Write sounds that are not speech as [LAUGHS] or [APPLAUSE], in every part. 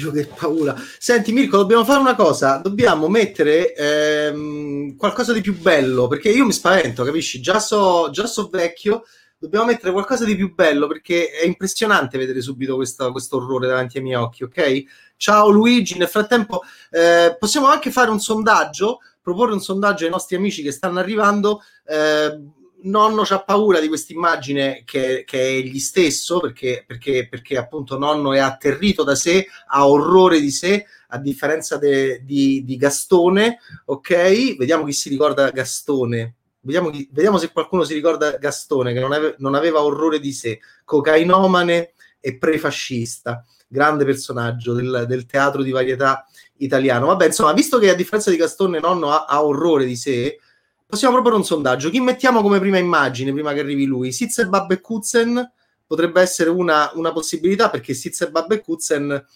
Dio, che paura. Senti, Mirko, dobbiamo fare una cosa. Dobbiamo mettere ehm, qualcosa di più bello perché io mi spavento, capisci? Già so, già so vecchio. Dobbiamo mettere qualcosa di più bello perché è impressionante vedere subito questo orrore davanti ai miei occhi, ok? Ciao Luigi, nel frattempo eh, possiamo anche fare un sondaggio, proporre un sondaggio ai nostri amici che stanno arrivando. Eh, nonno c'ha paura di questa immagine che, che, è egli stesso, perché, perché, perché, appunto nonno è atterrito da sé, ha orrore di sé, a differenza de, di, di, Gastone, ok? Vediamo chi si ricorda Gastone. Vediamo, chi, vediamo se qualcuno si ricorda Gastone, che non, ave, non aveva orrore di sé, cocainomane e prefascista, grande personaggio del, del, teatro di varietà italiano. Vabbè, insomma, visto che a differenza di Gastone nonno ha, ha orrore di sé, possiamo proporre un sondaggio. Chi mettiamo come prima immagine prima che arrivi lui? Sitz e Kutzen potrebbe essere una, una possibilità perché Sitz e Kutzen,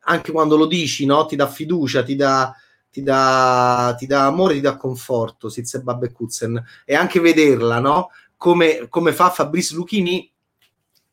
anche quando lo dici, no? ti dà fiducia, ti dà, ti dà, ti dà amore, ti dà conforto. Sitz e Kutzen e anche vederla, no? Come, come fa Fabrice Lucchini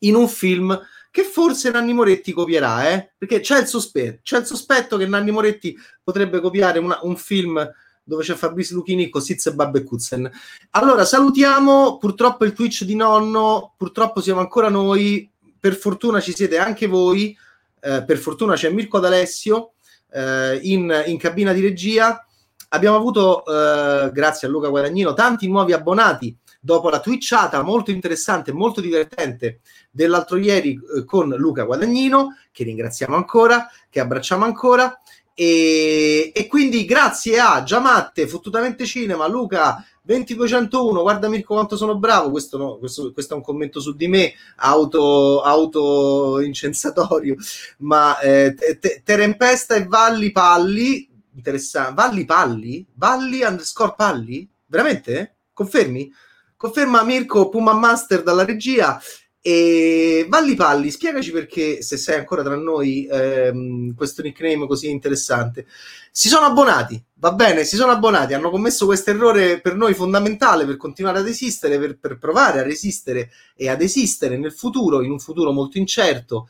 in un film che forse Nanni Moretti copierà, eh? perché c'è il, sospetto, c'è il sospetto che Nanni Moretti potrebbe copiare una, un film dove c'è Fabrizio Lucchini con Siz e Babbe Kutzen. Allora, salutiamo purtroppo il Twitch di nonno, purtroppo siamo ancora noi, per fortuna ci siete anche voi, eh, per fortuna c'è Mirko D'Alessio eh, in, in, cabina di regia. Abbiamo avuto, eh, grazie a Luca Guadagnino, tanti nuovi abbonati dopo la twitchata molto interessante, molto divertente dell'altro ieri eh, con Luca Guadagnino, che ringraziamo ancora, che abbracciamo ancora. E, e, quindi grazie a Giamatte, Fottutamente Cinema, Luca 2201, guarda Mirko quanto sono bravo, questo, no, questo, questo è un commento su di me, auto, auto incensatorio, ma eh, te, Terempesta e Valli Palli, interessante, Valli Palli? Valli underscore Palli? Veramente? Confermi? Conferma Mirko Puma Master dalla regia e Valli Palli, spiegaci perché, se sei ancora tra noi, ehm, questo nickname così interessante. Si sono abbonati, va bene, si sono abbonati, hanno commesso questo errore per noi fondamentale per continuare ad esistere, per, per provare a resistere e ad esistere nel futuro, in un futuro molto incerto,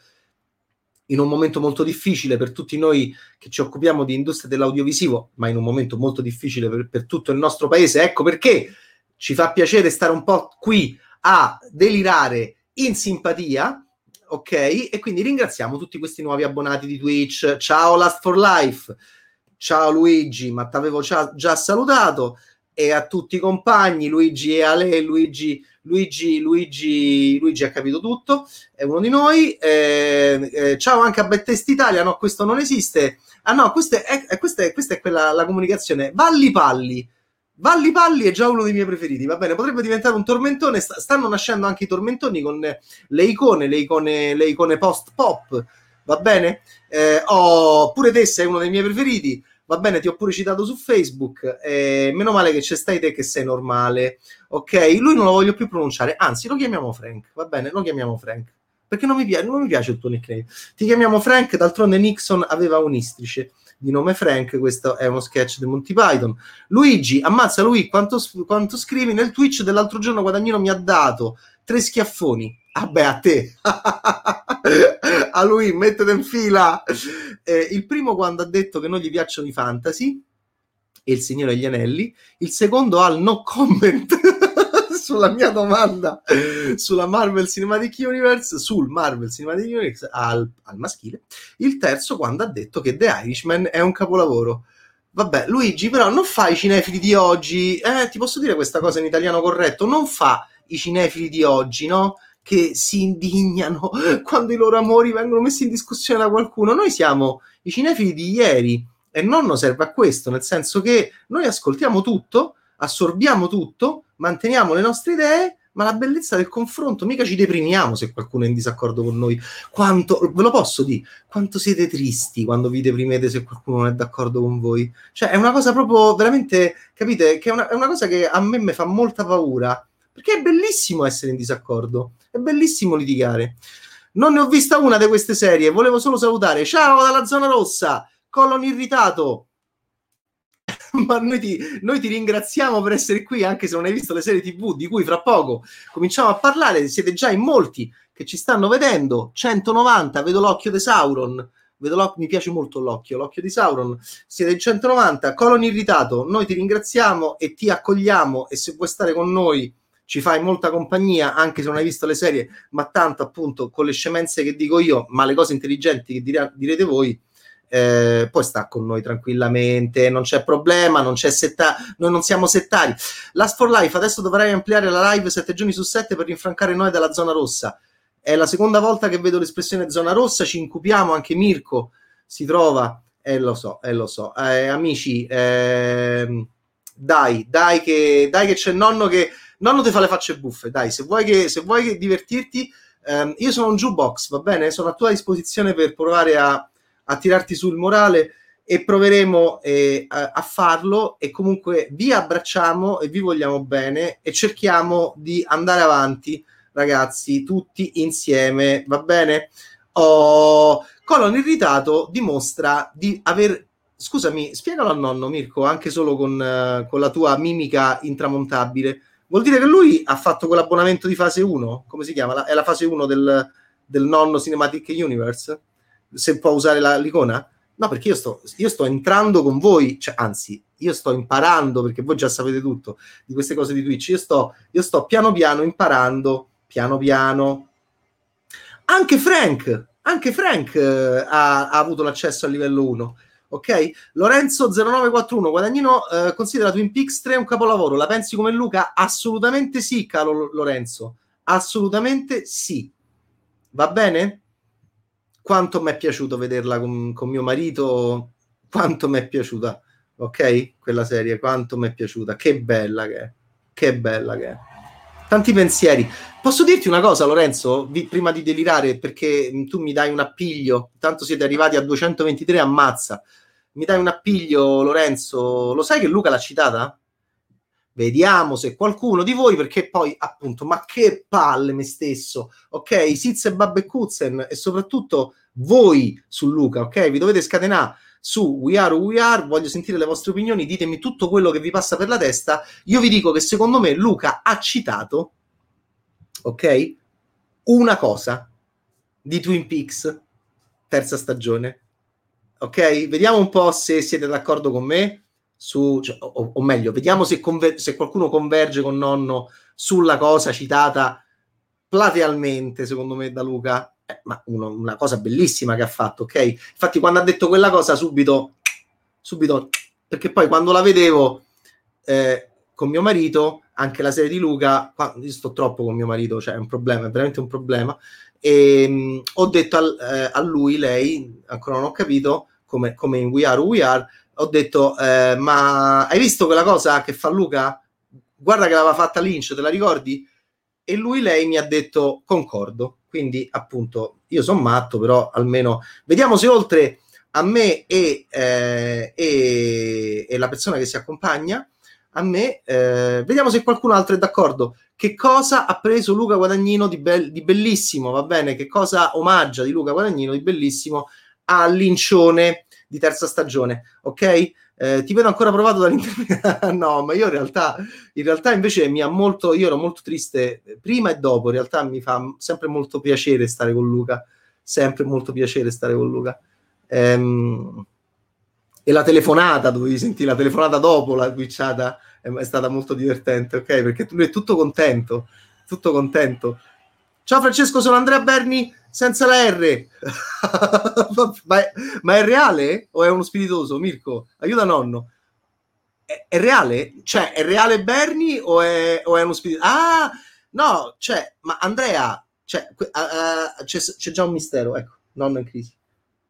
in un momento molto difficile per tutti noi che ci occupiamo di industria dell'audiovisivo, ma in un momento molto difficile per, per tutto il nostro paese. Ecco perché ci fa piacere stare un po' qui a delirare in simpatia. Ok, e quindi ringraziamo tutti questi nuovi abbonati di Twitch. Ciao Last for Life, ciao Luigi, ma ti avevo già, già salutato. E a tutti i compagni, Luigi e Ale, Luigi, Luigi, Luigi, Luigi ha capito tutto, è uno di noi. Eh, eh, ciao anche a Bettest Italia, no, questo non esiste. Ah no, questa è, è, questa è, questa è quella, la comunicazione. Valli Palli Valli Palli è già uno dei miei preferiti, va bene, potrebbe diventare un tormentone, st- stanno nascendo anche i tormentoni con le icone, le icone, le icone post-pop, va bene? Eh, oh, pure te sei uno dei miei preferiti, va bene, ti ho pure citato su Facebook, eh, meno male che c'è stai te che sei normale, ok? Lui non lo voglio più pronunciare, anzi lo chiamiamo Frank, va bene, lo chiamiamo Frank, perché non mi, piace, non mi piace il tuo nickname, ti chiamiamo Frank, d'altronde Nixon aveva un istrice, di nome Frank, questo è uno sketch di Monty Python. Luigi, ammazza lui, quanto, quanto scrivi nel Twitch dell'altro giorno Guadagnino mi ha dato tre schiaffoni. Ah beh, a te. [LAUGHS] a lui, mettete in fila. Eh, il primo quando ha detto che non gli piacciono i fantasy e il Signore degli Anelli. Il secondo al no comment [LAUGHS] sulla mia domanda sulla Marvel Cinematic Universe, sul Marvel Cinematic Universe al, al maschile, il terzo quando ha detto che The Irishman è un capolavoro. Vabbè, Luigi, però non fa i cinefili di oggi, eh, ti posso dire questa cosa in italiano corretto, non fa i cinefili di oggi, no? Che si indignano [LAUGHS] quando i loro amori vengono messi in discussione da qualcuno. Noi siamo i cinefili di ieri e nonno serve a questo, nel senso che noi ascoltiamo tutto, assorbiamo tutto, manteniamo le nostre idee, ma la bellezza del confronto, mica ci deprimiamo se qualcuno è in disaccordo con noi. Quanto, ve lo posso dire, quanto siete tristi quando vi deprimete se qualcuno non è d'accordo con voi. Cioè, è una cosa proprio veramente, capite, che è una, è una cosa che a me mi fa molta paura, perché è bellissimo essere in disaccordo, è bellissimo litigare. Non ne ho vista una di queste serie, volevo solo salutare. Ciao dalla zona rossa, colon irritato. [LAUGHS] ma noi ti, noi ti, ringraziamo per essere qui, anche se non hai visto le serie TV di cui fra poco cominciamo a parlare. Siete già in molti che ci stanno vedendo. 190, vedo l'occhio di Sauron. Vedo mi piace molto l'occhio, l'occhio di Sauron. Siete in 190, colon irritato. Noi ti ringraziamo e ti accogliamo. E se vuoi stare con noi, ci fai molta compagnia, anche se non hai visto le serie, ma tanto appunto con le scemenze che dico io, ma le cose intelligenti che dire, direte voi eh, poi sta con noi tranquillamente, non c'è problema, non c'è setta- noi non siamo settari. Last for Life, adesso dovrai ampliare la live 7 giorni su 7 per rinfrancare noi dalla zona rossa. È la seconda volta che vedo l'espressione zona rossa, ci incupiamo, anche Mirko si trova, eh, lo so, eh, lo so. Eh, amici, eh, dai, dai che, dai che c'è nonno che... Nonno ti fa le facce buffe, dai, se vuoi, che, se vuoi che divertirti, ehm, io sono un jukebox, va bene? Sono a tua disposizione per provare a a tirarti sul morale e proveremo eh, a, a, farlo e comunque vi abbracciamo e vi vogliamo bene e cerchiamo di andare avanti ragazzi tutti insieme va bene? Oh, Colon irritato dimostra di aver scusami spiegalo al nonno Mirko anche solo con, uh, con la tua mimica intramontabile. Vuol dire che lui ha fatto quell'abbonamento di fase 1 come si chiama? è la fase 1 del, del nonno Cinematic Universe se può usare la, l'icona? No, perché io sto, io sto entrando con voi, cioè, anzi, io sto imparando, perché voi già sapete tutto di queste cose di Twitch, io sto, io sto piano piano imparando, piano piano. Anche Frank, anche Frank eh, ha, ha, avuto l'accesso al livello 1. Ok? Lorenzo 0941, Guadagnino eh, considera Twin Peaks 3 un capolavoro. La pensi come Luca? Assolutamente sì, caro Lorenzo. Assolutamente sì. Va bene? Quanto mi è piaciuto vederla con, con mio marito, quanto mi è piaciuta, ok? Quella serie, quanto mi è piaciuta, che bella che è, che bella che è. Tanti pensieri. Posso dirti una cosa, Lorenzo, vi, prima di delirare, perché tu mi dai un appiglio, tanto siete arrivati a 223, ammazza. Mi dai un appiglio, Lorenzo. Lo sai che Luca l'ha citata? Vediamo se qualcuno di voi, perché poi appunto, ma che palle me stesso, ok? Siz e Babbe Kutzen e soprattutto voi su Luca, ok? Vi dovete scatenare su We Are We Are, voglio sentire le vostre opinioni, ditemi tutto quello che vi passa per la testa. Io vi dico che secondo me Luca ha citato, ok? Una cosa di Twin Peaks, terza stagione, ok? Vediamo un po' se siete d'accordo con me su, cioè, o, o, meglio, vediamo se, conver- se, qualcuno converge con nonno sulla cosa citata platealmente, secondo me, da Luca. Eh, ma uno, una cosa bellissima che ha fatto, ok? Infatti, quando ha detto quella cosa, subito, subito, perché poi quando la vedevo eh, con mio marito, anche la serie di Luca, io sto troppo con mio marito, cioè è un problema, è veramente un problema. E mh, mm, ho detto al, eh, a lui, lei, ancora non ho capito, come, come in We Are We Are, ho detto, eh, ma hai visto quella cosa che fa Luca? Guarda che l'aveva fatta Lynch, te la ricordi? E lui, lei mi ha detto, concordo. Quindi, appunto, io sono matto, però almeno vediamo se oltre a me e, eh, e, e la persona che si accompagna, a me, eh, vediamo se qualcun altro è d'accordo. Che cosa ha preso Luca Guadagnino di, be- di bellissimo, va bene? Che cosa omaggia di Luca Guadagnino di bellissimo a Lincione? Di terza stagione, ok? Eh, ti vedo ancora provato dall'interno. [LAUGHS] no, ma io in realtà, in realtà invece mi ha molto, io ero molto triste prima e dopo, in realtà mi fa sempre molto piacere stare con Luca, sempre molto piacere stare con Luca. Ehm, e la telefonata, dovevi sentire la telefonata dopo la twitchata, è, è stata molto divertente, ok? Perché lui è tutto contento, tutto contento. Ciao Francesco, sono Andrea Berni, senza la R. [LAUGHS] ma, è, ma, è, reale o è uno spiritoso? Mirko, aiuta nonno. È, è reale? Cioè, è reale Bernie o è, o è uno spiritoso? Ah, no, cioè, ma Andrea, cioè, uh, uh, c'è, c'è, già un mistero, ecco, nonno in crisi.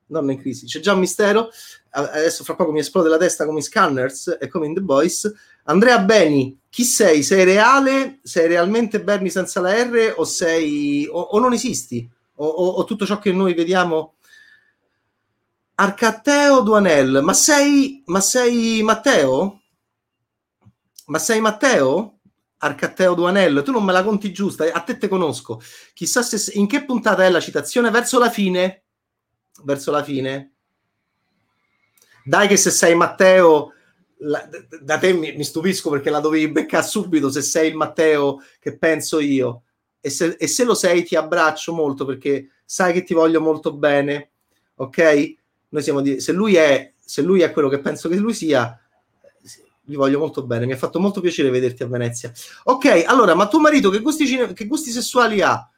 Nonno in crisi, c'è già un mistero. Adesso fra poco mi esplode la testa come in Scanners e come in The Boys. Andrea Beni, chi sei? Sei reale? Sei realmente Bernie senza la R o sei o, o non esisti? o, o, tutto ciò che noi vediamo Arcateo Duanel, ma sei, ma sei Matteo? Ma sei Matteo? Arcateo Duanel, tu non me la conti giusta, a te te conosco. Chissà se, in che puntata è la citazione verso la fine? Verso la fine? Dai che se sei Matteo la, da te mi, mi, stupisco perché la dovevi beccare subito se sei il Matteo che penso io. E se, e se, lo sei, ti abbraccio molto perché sai che ti voglio molto bene. Ok? Noi siamo di, se, lui è, se lui è quello che penso che lui sia, gli voglio molto bene. Mi ha fatto molto piacere vederti a Venezia. Ok, allora, ma tuo marito che gusti, cine, che gusti sessuali ha?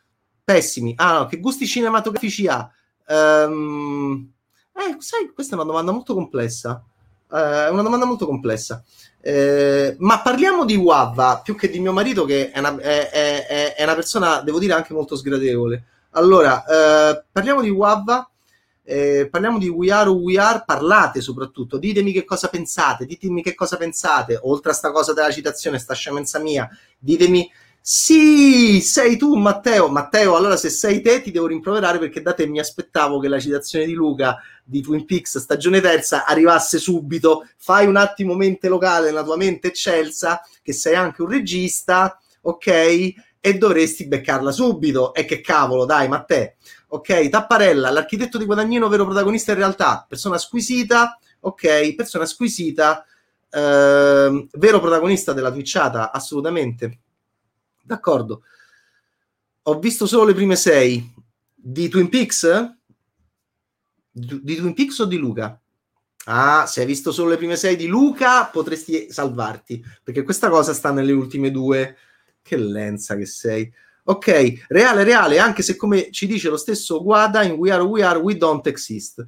Pessimi. Ah, no, che gusti cinematografici ha? Um, eh, sai, questa è una domanda molto complessa. Eh, è una domanda molto complessa. Eh, ma parliamo di Wavva più che di mio marito, che è una, è, è, è una persona, devo dire, anche molto sgradevole. Allora, eh, parliamo di Wavva. Eh, parliamo di We Are We Are, parlate soprattutto, ditemi che cosa pensate, ditemi che cosa pensate, oltre a sta cosa della citazione, sta scemenza mia, ditemi sì, sei tu Matteo. Matteo, allora se sei te ti devo rimproverare perché da te mi aspettavo che la citazione di Luca di Twin Peaks stagione terza arrivasse subito. Fai un attimo mente locale nella tua mente eccelsa, che sei anche un regista, ok? E dovresti beccarla subito. E che cavolo, dai, Matteo. Ok, Tapparella, l'architetto di Guadagnino, vero protagonista in realtà, persona squisita, ok, persona squisita, eh, vero protagonista della twitchata, assolutamente D'accordo. Ho visto solo le prime sei. Di Twin Peaks? Di, di Twin Peaks o di Luca? Ah, se hai visto solo le prime sei di Luca, potresti salvarti, perché questa cosa sta nelle ultime due. Che lenza che sei. Ok, reale, reale, anche se come ci dice lo stesso Guada in We Are, We Are, We Don't Exist.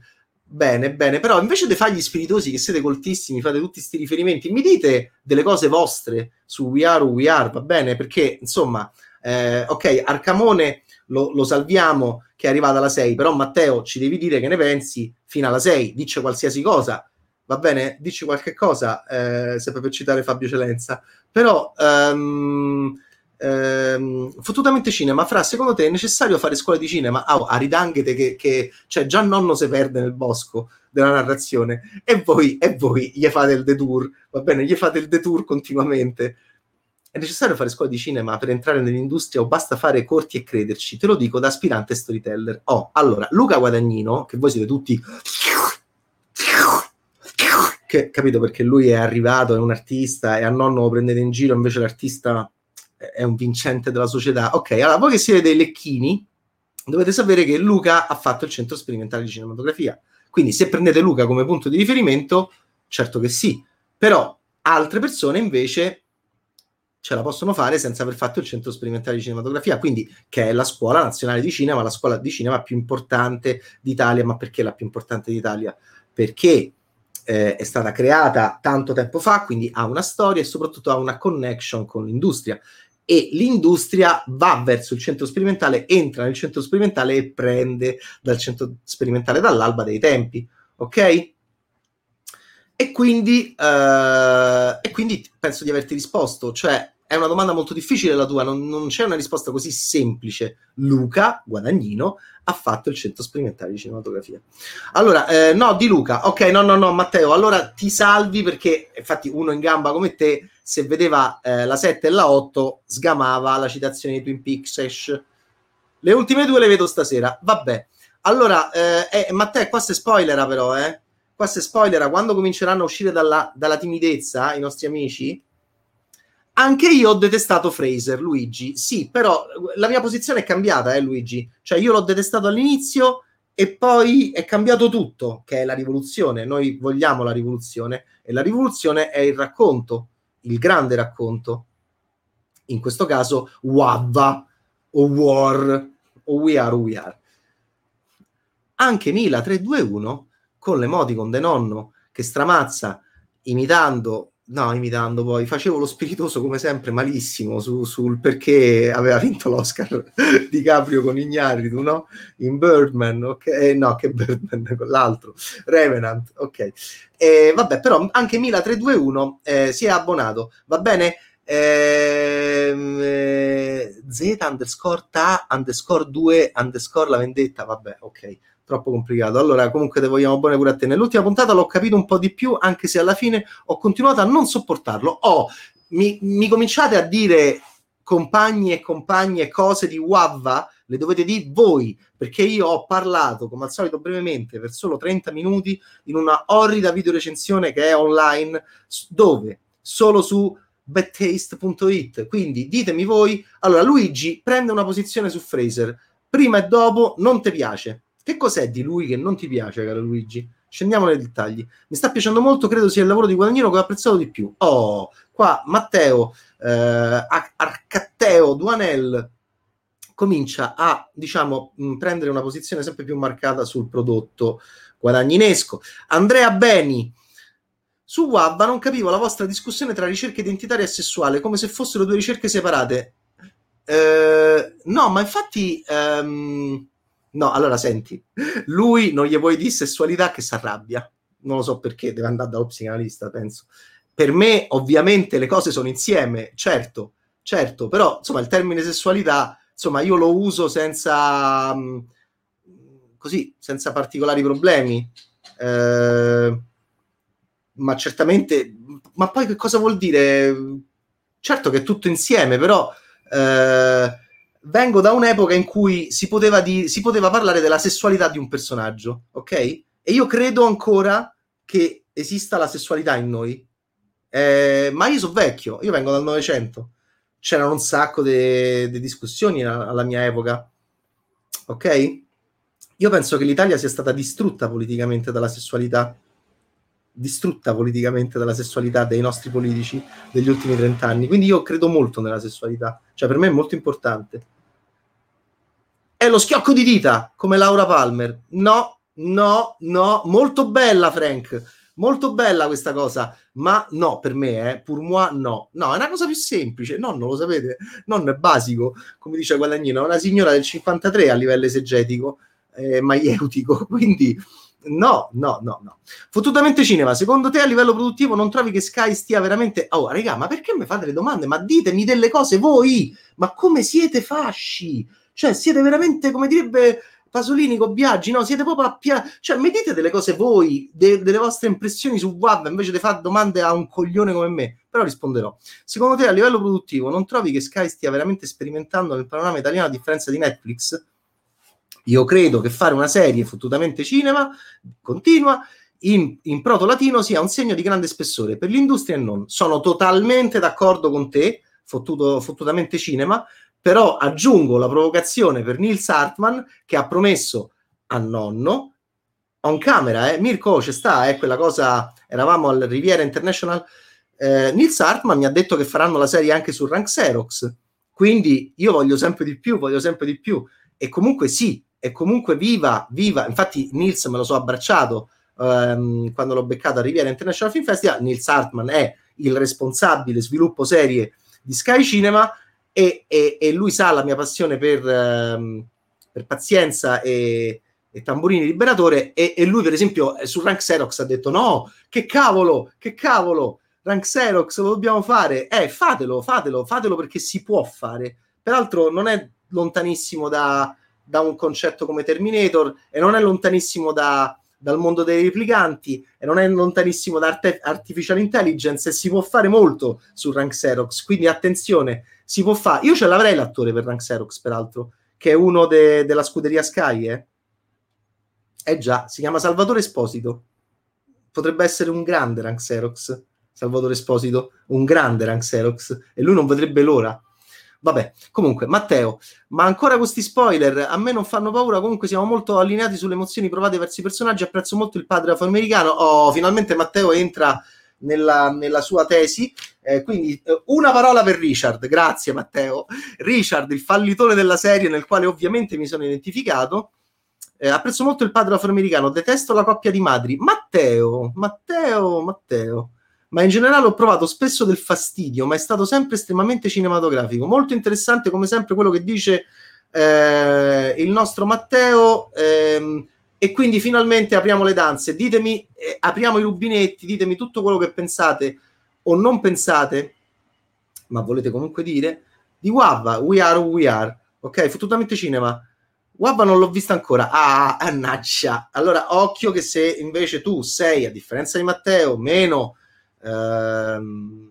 Bene, bene, però invece di fare gli spiritosi che siete coltissimi, fate tutti questi riferimenti, mi dite delle cose vostre su We Are We Are, va bene? Perché insomma, eh, ok, Arcamone lo, lo, salviamo che è arrivata alla 6, però Matteo ci devi dire che ne pensi fino alla 6, dice qualsiasi cosa, va bene? Dici qualche cosa, eh, sempre per citare Fabio Celenza, però... Um, ehm, fottutamente cinema. Fra, secondo te è necessario fare scuola di cinema? Oh, a ridanghete che, che cioè, già nonno si perde nel bosco della narrazione e voi, e voi gli fate il detour, va bene? Gli fate il detour continuamente. È necessario fare scuola di cinema per entrare nell'industria o basta fare corti e crederci? Te lo dico da aspirante storyteller. Oh, allora, Luca Guadagnino, che voi siete tutti che, capito perché lui è arrivato, è un artista e a nonno lo prendete in giro, invece l'artista è un vincente della società. Ok, allora voi che siete dei lecchini, dovete sapere che Luca ha fatto il centro sperimentale di cinematografia. Quindi se prendete Luca come punto di riferimento, certo che sì, però altre persone invece ce la possono fare senza aver fatto il centro sperimentale di cinematografia, quindi che è la scuola nazionale di cinema, la scuola di cinema più importante d'Italia, ma perché la più importante d'Italia? Perché eh, è stata creata tanto tempo fa, quindi ha una storia e soprattutto ha una connection con l'industria e l'industria va verso il centro sperimentale, entra nel centro sperimentale e prende dal centro sperimentale dall'alba dei tempi, ok? E quindi, uh, e quindi penso di averti risposto, cioè è una domanda molto difficile la tua, non, non, c'è una risposta così semplice. Luca Guadagnino ha fatto il centro sperimentale di cinematografia. Allora, eh, no, di Luca, ok, no, no, no, Matteo, allora ti salvi perché infatti uno in gamba come te, se vedeva eh, la 7 e la 8, sgamava la citazione di Twin Peaks. Le ultime due le vedo stasera, vabbè. Allora, eh, eh, Matteo, qua se spoilera però, eh? Qua se spoilera, quando cominceranno a uscire dalla, dalla timidezza i nostri amici, anche io ho detestato Fraser, Luigi. Sì, però la mia posizione è cambiata, eh, Luigi. Cioè, io l'ho detestato all'inizio e poi è cambiato tutto, che è la rivoluzione. Noi vogliamo la rivoluzione e la rivoluzione è il racconto, il grande racconto. In questo caso, Wavva o War o We Are We Are. Anche Mila 321 con l'emoticon de nonno che stramazza imitando No, imitando poi, facevo lo spiritoso come sempre malissimo su, sul perché aveva vinto l'Oscar [LAUGHS] di Caprio con Ignaritu, no? In Birdman, ok? Eh, no, che Birdman, con l'altro, Revenant, ok. Eh, vabbè, però anche Mila 321 eh, si è abbonato, va bene? Ehm, eh, Z underscore ta underscore 2 underscore la vendetta, vabbè, ok troppo complicato. Allora, comunque te vogliamo buone pure a te. Nell'ultima puntata l'ho capito un po' di più, anche se alla fine ho continuato a non sopportarlo. Oh, mi, mi cominciate a dire compagni e compagne cose di Wavva le dovete dire voi, perché io ho parlato, come al solito brevemente, per solo 30 minuti in una orrida videorecensione che è online, dove? Solo su bettaste.it. Quindi ditemi voi, allora Luigi prende una posizione su Fraser, prima e dopo non ti piace. Che cos'è di lui che non ti piace, caro Luigi? Scendiamo nei dettagli. Mi sta piacendo molto, credo sia il lavoro di Guadagnino che ho apprezzato di più. Oh, qua Matteo eh, Arcatteo Duanel comincia a diciamo mh, prendere una posizione sempre più marcata sul prodotto guadagninesco. Andrea Beni su Wabba non capivo la vostra discussione tra ricerca identitaria e sessuale come se fossero due ricerche separate. Eh, no, ma infatti ehm, no, allora senti, lui non gli vuoi dire sessualità che si arrabbia. Non lo so perché, deve andare dallo psicanalista, penso per me ovviamente le cose sono insieme, certo, certo, però insomma il termine sessualità, insomma io lo uso senza mm, così, senza particolari problemi. Eh, ma certamente, ma poi che cosa vuol dire? Certo che è tutto insieme, però eh, vengo da un'epoca in cui si poteva, di, si poteva parlare della sessualità di un personaggio, ok? E io credo ancora che esista la sessualità in noi, eh, ma io sono vecchio, io vengo dal Novecento. C'erano un sacco di discussioni alla mia epoca. Ok? Io penso che l'Italia sia stata distrutta politicamente dalla sessualità. Distrutta politicamente dalla sessualità dei nostri politici degli ultimi trent'anni. Quindi io credo molto nella sessualità. Cioè, per me è molto importante. È lo schiocco di dita, come Laura Palmer. No, no, no. Molto bella, Frank Molto bella questa cosa, ma no, per me, eh, pour moi, no. No, è una cosa più semplice. No, non lo sapete. Non è basico, come dice Guadagnino. È una signora del 53 a livello esegetico, eh, maieutico. [LAUGHS] Quindi, no, no, no, no. Fottutamente cinema, secondo te a livello produttivo non trovi che Sky stia veramente... Oh, raga, ma perché mi fate le domande? Ma ditemi delle cose voi! Ma come siete fasci? Cioè, siete veramente, come direbbe Pasolini con Biaggi, no, siete proprio a pia... cioè mettete delle cose voi, de- delle vostre impressioni su Web invece di fare domande a un coglione come me, però risponderò. Secondo te a livello produttivo non trovi che Sky stia veramente sperimentando nel panorama italiano a differenza di Netflix? Io credo che fare una serie fottutamente cinema continua in, in proto latino sia un segno di grande spessore per l'industria e non. Sono totalmente d'accordo con te, fottuto, fottutamente cinema, però aggiungo la provocazione per Nils Hartmann che ha promesso a nonno on camera, eh, Mirko c'è sta, eh, quella cosa, eravamo al Riviera International, eh, Nils Hartmann mi ha detto che faranno la serie anche su Rank Xerox, quindi io voglio sempre di più, voglio sempre di più, e comunque sì, e comunque viva, viva, infatti Nils me lo so abbracciato ehm, quando l'ho beccato a Riviera International Film Festival, Nils Hartmann è il responsabile sviluppo serie di Sky Cinema, e, e, e, lui sa la mia passione per, um, per pazienza e, e, tamburini liberatore e, e, lui per esempio su Rank Xerox ha detto no, che cavolo, che cavolo, Rank Xerox lo dobbiamo fare, eh fatelo, fatelo, fatelo perché si può fare, peraltro non è lontanissimo da, da un concetto come Terminator e non è lontanissimo da, dal mondo dei replicanti e non è lontanissimo da arte- artificial intelligence e si può fare molto su Rank Xerox, quindi attenzione, si può fare. Io ce l'avrei l'attore per Rank Xerox, peraltro, che è uno de- della scuderia Sky, eh? Eh già, si chiama Salvatore Esposito. Potrebbe essere un grande Rank Xerox, Salvatore Esposito, un grande Rank Xerox, e lui non vedrebbe l'ora. Vabbè, comunque, Matteo, ma ancora questi spoiler a me non fanno paura. Comunque, siamo molto allineati sulle emozioni provate verso i personaggi. Apprezzo molto il padre afroamericano. Oh, finalmente Matteo entra nella, nella sua tesi. Eh, quindi eh, una parola per Richard, grazie Matteo. Richard, il fallitore della serie nel quale ovviamente mi sono identificato. Eh, apprezzo molto il padre afroamericano, detesto la coppia di madri. Matteo, Matteo, Matteo. Ma in generale ho provato spesso del fastidio, ma è stato sempre estremamente cinematografico. Molto interessante, come sempre, quello che dice eh, il nostro Matteo. Ehm, e quindi finalmente apriamo le danze. Ditemi, eh, apriamo i rubinetti, ditemi tutto quello che pensate o non pensate, ma volete comunque dire, di Wabba, We Are Who We Are. Ok, fottutamente cinema. Wabba non l'ho vista ancora. Ah, annaccia. Allora, occhio che se invece tu sei, a differenza di Matteo, meno ehm,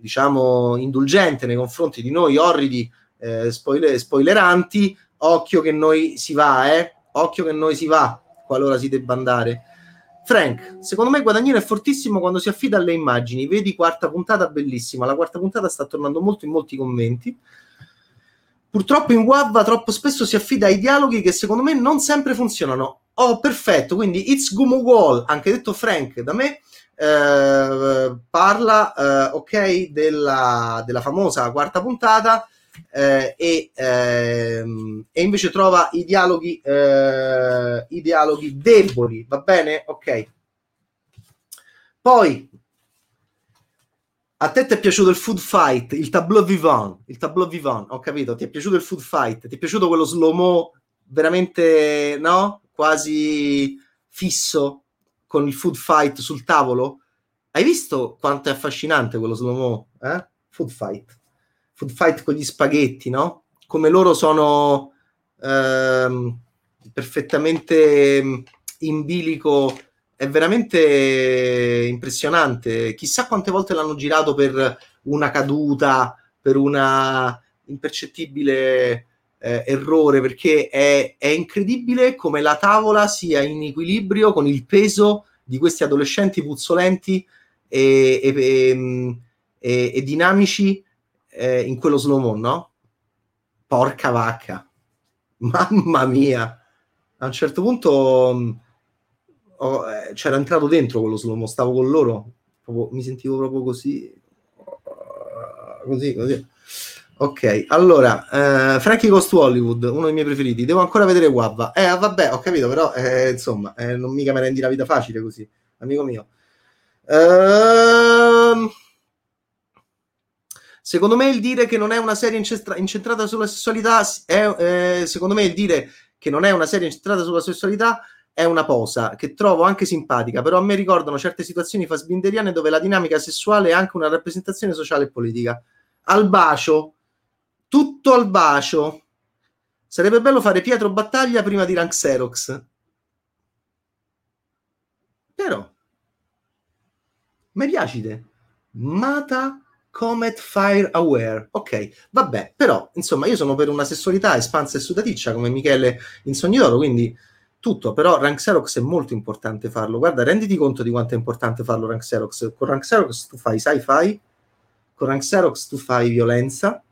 diciamo, indulgente nei confronti di noi orridi eh, spoiler- spoileranti, occhio che noi si va, eh? Occhio che noi si va, qualora si debba andare. Frank, secondo me Guadagnino è fortissimo quando si affida alle immagini. Vedi quarta puntata bellissima. La quarta puntata sta tornando molto in molti commenti. Purtroppo in Wabba troppo spesso si affida ai dialoghi che secondo me non sempre funzionano. Oh, perfetto, quindi It's Gumu Wall, anche detto Frank da me, eh, parla, eh, ok, della, della famosa quarta puntata eh, e, ehm, e, invece trova i dialoghi, eh, i dialoghi deboli, va bene? Ok. Poi, a te ti è piaciuto il food fight, il tableau vivant, il tableau vivant, ho capito, ti è piaciuto il food fight, ti è piaciuto quello slow-mo veramente, no? Quasi fisso con il food fight sul tavolo? Hai visto quanto è affascinante quello slow-mo? Eh? Food fight food fight con gli spaghetti, no? Come loro sono ehm, perfettamente mm, in bilico, è veramente impressionante. Chissà quante volte l'hanno girato per una caduta, per una impercettibile eh, errore, perché è, è incredibile come la tavola sia in equilibrio con il peso di questi adolescenti puzzolenti e, e, e, mm, e dinamici eh, in quello slow mo, no? Porca vacca, [LAUGHS] mamma mia. A un certo punto mh, mm, oh, eh, c'era entrato dentro quello slow mo, stavo con loro, proprio, mi sentivo proprio così, così, così. Ok, allora, eh, Frankie to Hollywood, uno dei miei preferiti. Devo ancora vedere Wabba. Eh, vabbè, ho capito, però, eh, insomma, eh, non mica mi rendi la vita facile così, amico mio. Ehm... Secondo me il dire che non è una serie incestra- incentrata sulla sessualità è, eh, secondo me il dire che non è una serie incentrata sulla sessualità è una posa che trovo anche simpatica, però a me ricordano certe situazioni fasbinderiane dove la dinamica sessuale è anche una rappresentazione sociale e politica. Al bacio, tutto al bacio. Sarebbe bello fare Pietro Battaglia prima di Rank Xerox. Però, mi piace Mata Comet Fire Aware. Ok, vabbè, però insomma io sono per una sessualità espansa e sudaticcia come Michele in Sogni d'Oro, quindi tutto, però Rank Xerox è molto importante farlo. Guarda, renditi conto di quanto è importante farlo Rank Xerox. Con Rank Xerox tu fai sci-fi, con Rank Xerox tu fai violenza,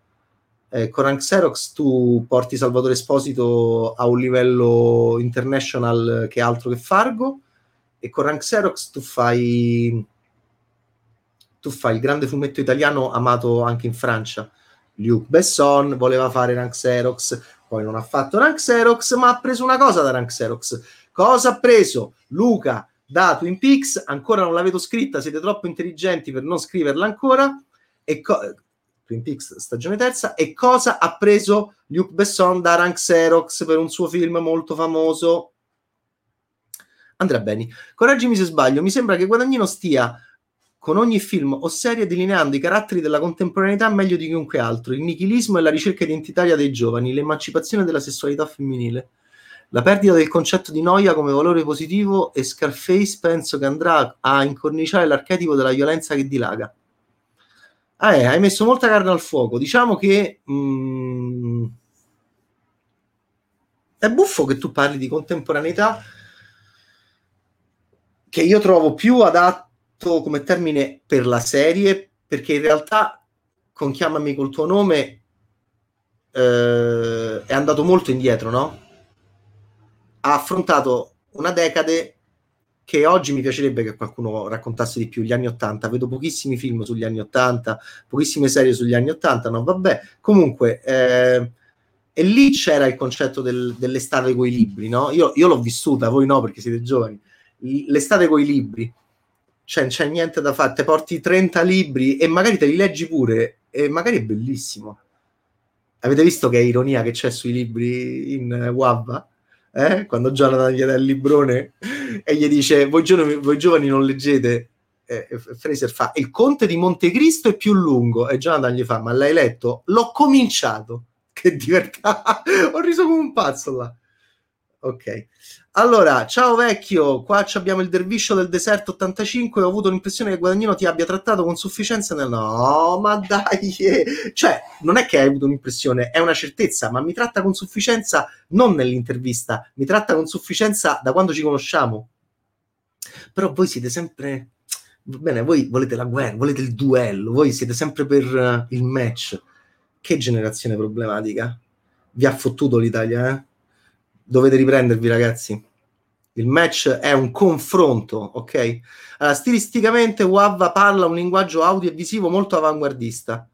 eh, con Rank Xerox tu porti Salvatore Esposito a un livello international che è altro che Fargo, e con Rank Xerox tu fai tu fai il grande fumetto italiano amato anche in Francia. Luc Besson voleva fare Rank Xerox, poi non ha fatto Rank Xerox, ma ha preso una cosa da Rank Xerox. Cosa ha preso Luca da Twin Peaks? Ancora non l'avevo scritta, siete troppo intelligenti per non scriverla ancora. E co- Twin Peaks stagione terza. E cosa ha preso Luc Besson da Rank Xerox per un suo film molto famoso? Andrea Beni, correggimi se sbaglio, mi sembra che Guadagnino stia con ogni film o serie delineando i caratteri della contemporaneità meglio di chiunque altro, il nichilismo e la ricerca identitaria dei giovani, l'emancipazione della sessualità femminile, la perdita del concetto di noia come valore positivo e Scarface penso che andrà a incorniciare l'archetipo della violenza che dilaga. Ah, eh, hai messo molta carne al fuoco. Diciamo che mm, è buffo che tu parli di contemporaneità che io trovo più adatto come termine per la serie, perché in realtà con Chiamami col tuo nome eh, è andato molto indietro, no? Ha affrontato una decade che oggi mi piacerebbe che qualcuno raccontasse di più, gli anni Ottanta. Vedo pochissimi film sugli anni Ottanta, pochissime serie sugli anni Ottanta, no? Vabbè, comunque... Eh, e lì c'era il concetto del, dell'estate con i libri, no? Io, io, l'ho vissuta, voi no, perché siete giovani. L'estate con i libri cioè, non c'è niente da fare, te porti 30 libri e magari te li leggi pure e magari è bellissimo. Avete visto che ironia che c'è sui libri in Wabba? Eh? Quando Jonathan gli dà il librone e gli dice voi giovani, voi giovani non leggete? Eh, Fraser fa il conte di Montecristo è più lungo. E Jonathan gli fa ma l'hai letto? L'ho cominciato. [LAUGHS] Che divertente [LAUGHS] ho riso come un pazzo là Ok. Allora, ciao vecchio, qua abbiamo il derviscio del deserto 85 ho avuto l'impressione che Guadagnino ti abbia trattato con sufficienza nel... No, ma dai! [LAUGHS] Eh. Cioè, non è che hai avuto un'impressione, è una certezza, ma mi tratta con sufficienza non nell'intervista, mi tratta con sufficienza da quando ci conosciamo. Però voi siete sempre... Bene, voi volete la guerra, volete il duello, voi siete sempre per uh, il match. Che generazione problematica. Vi ha fottuto l'Italia, eh? Dovete riprendervi, ragazzi. Il match è un confronto, ok? Allora, stilisticamente Wavva parla un linguaggio audio e visivo molto avanguardista.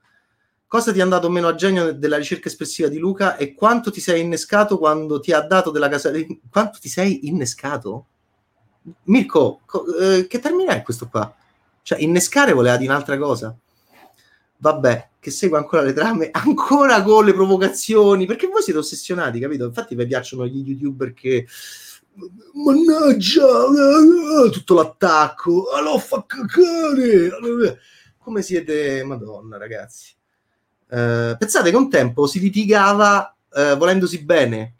Cosa ti è andato meno a genio della ricerca espressiva di Luca e quanto ti sei innescato quando ti ha dato della casa... Quanto ti sei innescato? Mirko, co- eh, che termine è questo qua? Cioè, innescare voleva dire un'altra cosa. Vabbè, che segue ancora le trame, [LAUGHS] ancora con le provocazioni, perché voi siete ossessionati, capito? Infatti vi piacciono gli youtuber che mannaggia eh, tutto l'attacco, allora fa cacare come siete, madonna ragazzi. Uh, pensate che un tempo si litigava uh, volendosi bene,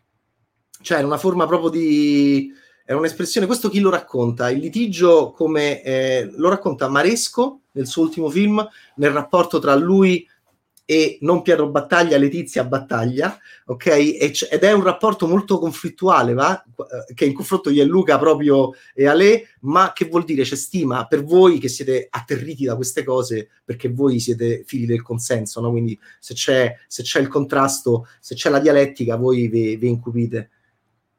cioè in una forma proprio di è un'espressione, questo chi lo racconta? Il litigio come eh, lo racconta Maresco nel suo ultimo film, nel rapporto tra lui e non Pietro Battaglia, Letizia Battaglia, ok? ed è un rapporto molto conflittuale, va? Eh, che in confronto io e Luca proprio e Ale, ma che vuol dire c'è stima per voi che siete atterriti da queste cose, perché voi siete figli del consenso, no? Quindi se c'è, se c'è il contrasto, se c'è la dialettica, voi vi, vi incupite.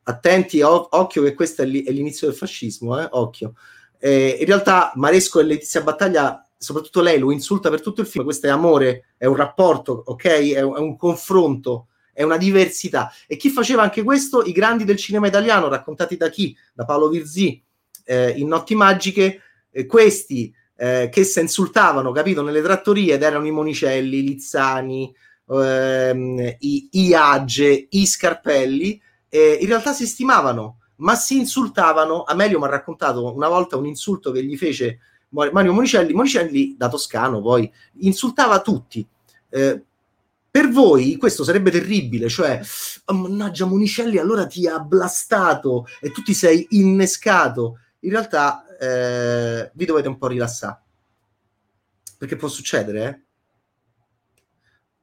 Attenti, o- occhio che questo è, li- è, l'inizio del fascismo, eh? occhio. Eh, in realtà Maresco e Letizia Battaglia soprattutto lei lo insulta per tutto il film, questo è amore, è un rapporto, ok? È un, è un, confronto, è una diversità. E chi faceva anche questo? I grandi del cinema italiano, raccontati da chi? Da Paolo Virzì, eh, in Notti Magiche, eh, questi eh, che si insultavano, capito, nelle trattorie ed erano i Monicelli, i Lizzani, ehm, i, i Age, i Scarpelli, in realtà si stimavano, ma si insultavano. Amelio mi ha raccontato una volta un insulto che gli fece Mario Monicelli, Monicelli da toscano poi insultava tutti. Eh, per voi questo sarebbe terribile, cioè, oh, mannaggia Monicelli, allora ti ha blastato e tu ti sei innescato. In realtà eh, vi dovete un po' rilassare, perché può succedere, eh?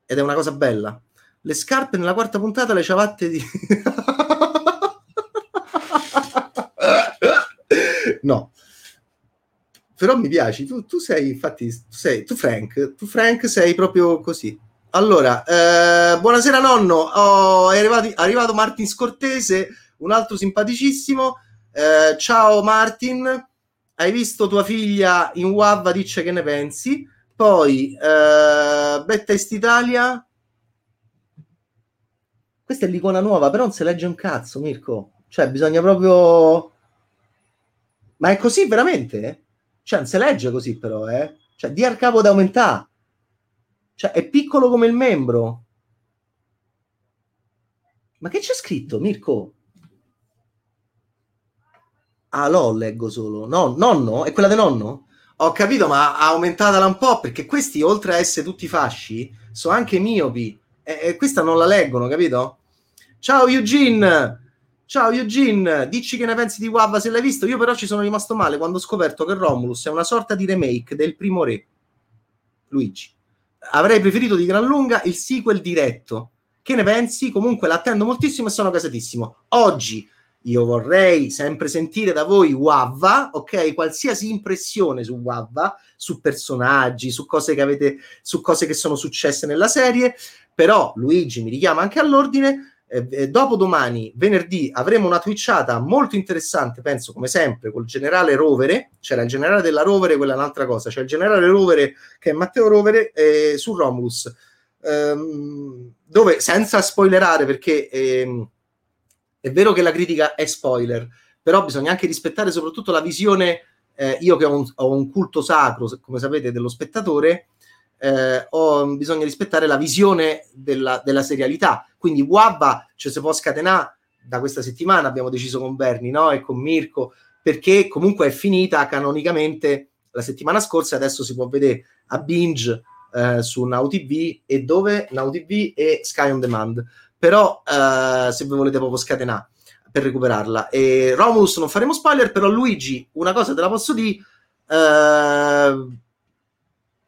Ed è una cosa bella. Le scarpe nella quarta puntata, le ciabatte di... [LAUGHS] no, però mi piaci, tu, tu sei infatti, tu, sei, tu Frank, tu Frank sei proprio così. Allora, eh, buonasera nonno, oh, è arrivato, arrivato Martin Scortese, un altro simpaticissimo. Eh, ciao Martin, hai visto tua figlia in WAV, dice che ne pensi. Poi, eh, Betta Est Italia. Questa è l'icona nuova, però non si legge un cazzo, Mirko. Cioè, bisogna proprio... Ma è così veramente? Cioè, non si legge così però, eh? Cioè, di al capo da aumentare. Cioè, è piccolo come il membro. Ma che c'è scritto, Mirko? Ah, l'ho leggo solo. No, nonno? È quella di nonno? Ho capito, ma aumentatela un po' perché questi, oltre a essere tutti fasci, sono anche miopi. E, e questa non la leggono, capito? Ciao Eugene! Ciao Eugene, dici che ne pensi di Wava se l'hai visto? Io però ci sono rimasto male quando ho scoperto che Romulus è una sorta di remake del primo re, Luigi. Avrei preferito di gran lunga il sequel diretto. Che ne pensi? Comunque l'attendo moltissimo e sono casatissimo. Oggi io vorrei sempre sentire da voi Wavva, ok? Qualsiasi impressione su Wavva, su personaggi, su cose che avete, su cose che sono successe nella serie. Però Luigi mi richiama anche all'ordine eh, eh, dopo domani, venerdì, avremo una twitchata molto interessante, penso, come sempre, col generale Rovere. C'era il generale della Rovere, quella è un'altra cosa. C'è il generale Rovere, che è Matteo Rovere, eh, su Romulus. Ehm, dove, senza spoilerare, perché ehm, è vero che la critica è spoiler, però bisogna anche rispettare soprattutto la visione, eh, io che ho un, ho un culto sacro, come sapete, dello spettatore, eh, ho, bisogna rispettare la visione della, della serialità. Quindi Wabba ci si può scatenare da questa settimana, abbiamo deciso con Berni no? e con Mirko, perché comunque è finita canonicamente la settimana scorsa, adesso si può vedere a binge eh, su Now TV e dove Now TV e Sky On Demand. Però eh, se vi volete proprio scatenare, per recuperarla. E Romulus non faremo spoiler, però Luigi, una cosa te la posso dire. Uh,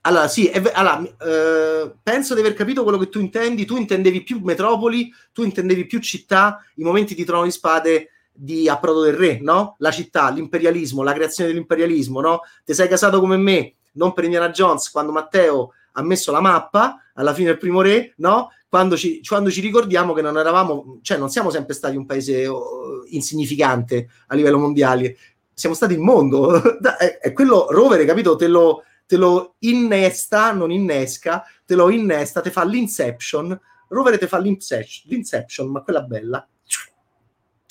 allora, sì, è, allora, uh, penso di aver capito quello che tu intendi. Tu intendevi più metropoli, tu intendevi più città, i momenti di trono di spade di Approdo del Re, no? La città, l'imperialismo, la creazione dell'imperialismo, no? Ti sei casato come me, non per Indiana Jones, quando Matteo ha messo la mappa alla fine del primo re, no? Quando ci, quando ci ricordiamo che non eravamo, cioè non siamo sempre stati un paese oh, insignificante a livello mondiale, siamo stati il mondo. [LAUGHS] è, quello rovere, capito? Te lo, te lo innesta, non innesca, te lo innesta, te fa l'inception. Rovere te fa l'inception, l'inception ma quella bella.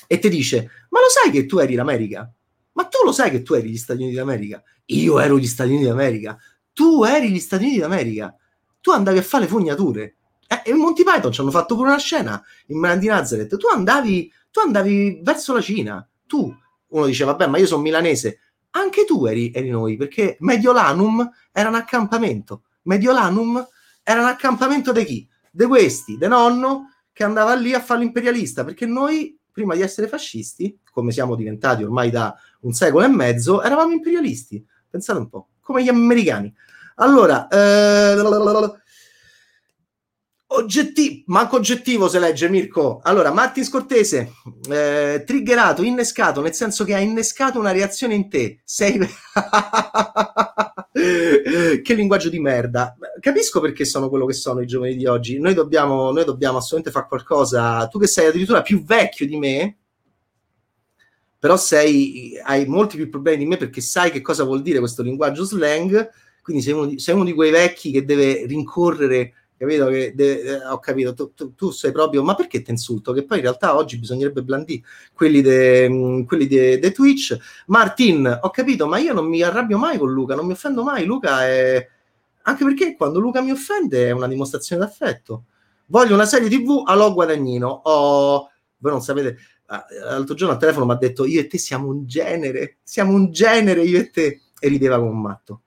E ti dice, ma lo sai che tu eri l'America? Ma tu lo sai che tu eri gli Stati Uniti d'America? Io ero gli Stati Uniti d'America tu eri gli Stati Uniti d'America, tu andavi a fare le fognature. Eh, e Monty Python ci hanno fatto pure una scena in Man di Nazareth. Tu andavi, tu andavi verso la Cina. Tu, uno dice, vabbè, ma io sono milanese. Anche tu eri, eri noi, perché Mediolanum era un accampamento. Mediolanum era un accampamento di chi? Di questi, di nonno, che andava lì a fare l'imperialista, perché noi, prima di essere fascisti, come siamo diventati ormai da un secolo e mezzo, eravamo imperialisti. Pensate un po' come gli americani. Allora, eh, oggettivo, manco oggettivo se legge Mirko. Allora, Martin Scortese, eh, triggerato, innescato, nel senso che ha innescato una reazione in te. Sei... [LAUGHS] che linguaggio di merda. Capisco perché sono quello che sono i giovani di oggi. Noi dobbiamo, noi dobbiamo assolutamente fare qualcosa. Tu che sei addirittura più vecchio di me, però sei, hai molti più problemi di me perché sai che cosa vuol dire questo linguaggio slang, quindi sei uno di, sei uno di quei vecchi che deve rincorrere capito? Che de- eh, ho capito, tu, tu, tu, sei proprio, ma perché ti insulto? Che poi in realtà oggi bisognerebbe blandire quelli di mm, Twitch. Martin, ho capito, ma io non mi arrabbio mai con Luca, non mi offendo mai. Luca è. Anche perché quando Luca mi offende è una dimostrazione d'affetto. Voglio una serie TV allo guadagnino. Oh, voi non sapete, l'altro giorno al telefono mi ha detto io e te siamo un genere, siamo un genere io e te, e rideva come un matto.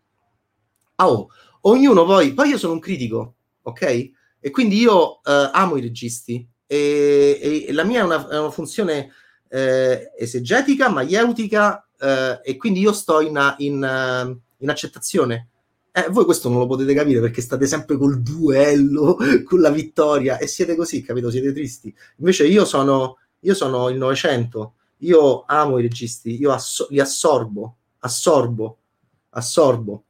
Oh, ognuno poi, poi io sono un critico, ok? E quindi io eh, amo i registi e, e, la mia è una, è una funzione eh, esegetica, maieutica eh, e quindi io sto in, in, in accettazione. Eh, voi questo non lo potete capire perché state sempre col duello, [LAUGHS] con la vittoria e siete così, capito? Siete tristi. Invece io sono io sono il Novecento, io amo i registi, io asso- li assorbo, assorbo, assorbo,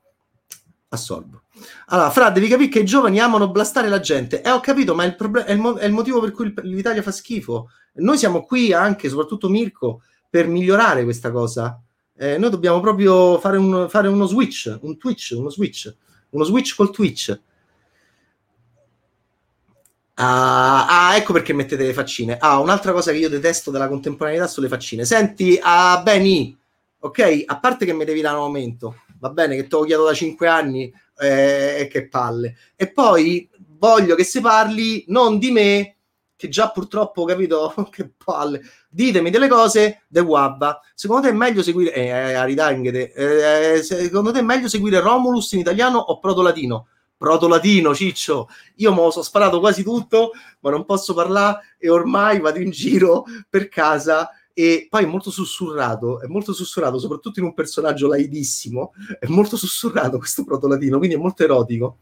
assorbo. Allora, Fra, devi capire che i giovani amano blastare la gente. Eh, ho capito, ma il proble- è, il mo- è il motivo per cui l'Italia fa schifo. Noi siamo qui anche, soprattutto Mirko, per migliorare questa cosa. Eh, noi dobbiamo proprio fare, un, fare uno switch, un Twitch, uno switch, uno switch col Twitch Ah, ah, ecco perché mettete le faccine. Ah, un'altra cosa che io detesto della contemporaneità sono le faccine. Senti, ah, Benny, ok, a parte che mi devi dare un aumento, va bene, che te lo chiedo da 5 anni, eh, che palle. E poi voglio che si parli non di me, che già purtroppo, capito, [LAUGHS] che palle. Ditemi delle cose de Wabba. Secondo te è meglio seguire, eh, eh eh, secondo te è meglio seguire Romulus in italiano o Proto Latino? Proto-latino, ciccio, io me lo so sparato quasi tutto, ma non posso parlare e ormai vado in giro per casa e poi è molto sussurrato, è molto sussurrato, soprattutto in un personaggio laidissimo, è molto sussurrato questo proto-latino, quindi è molto erotico.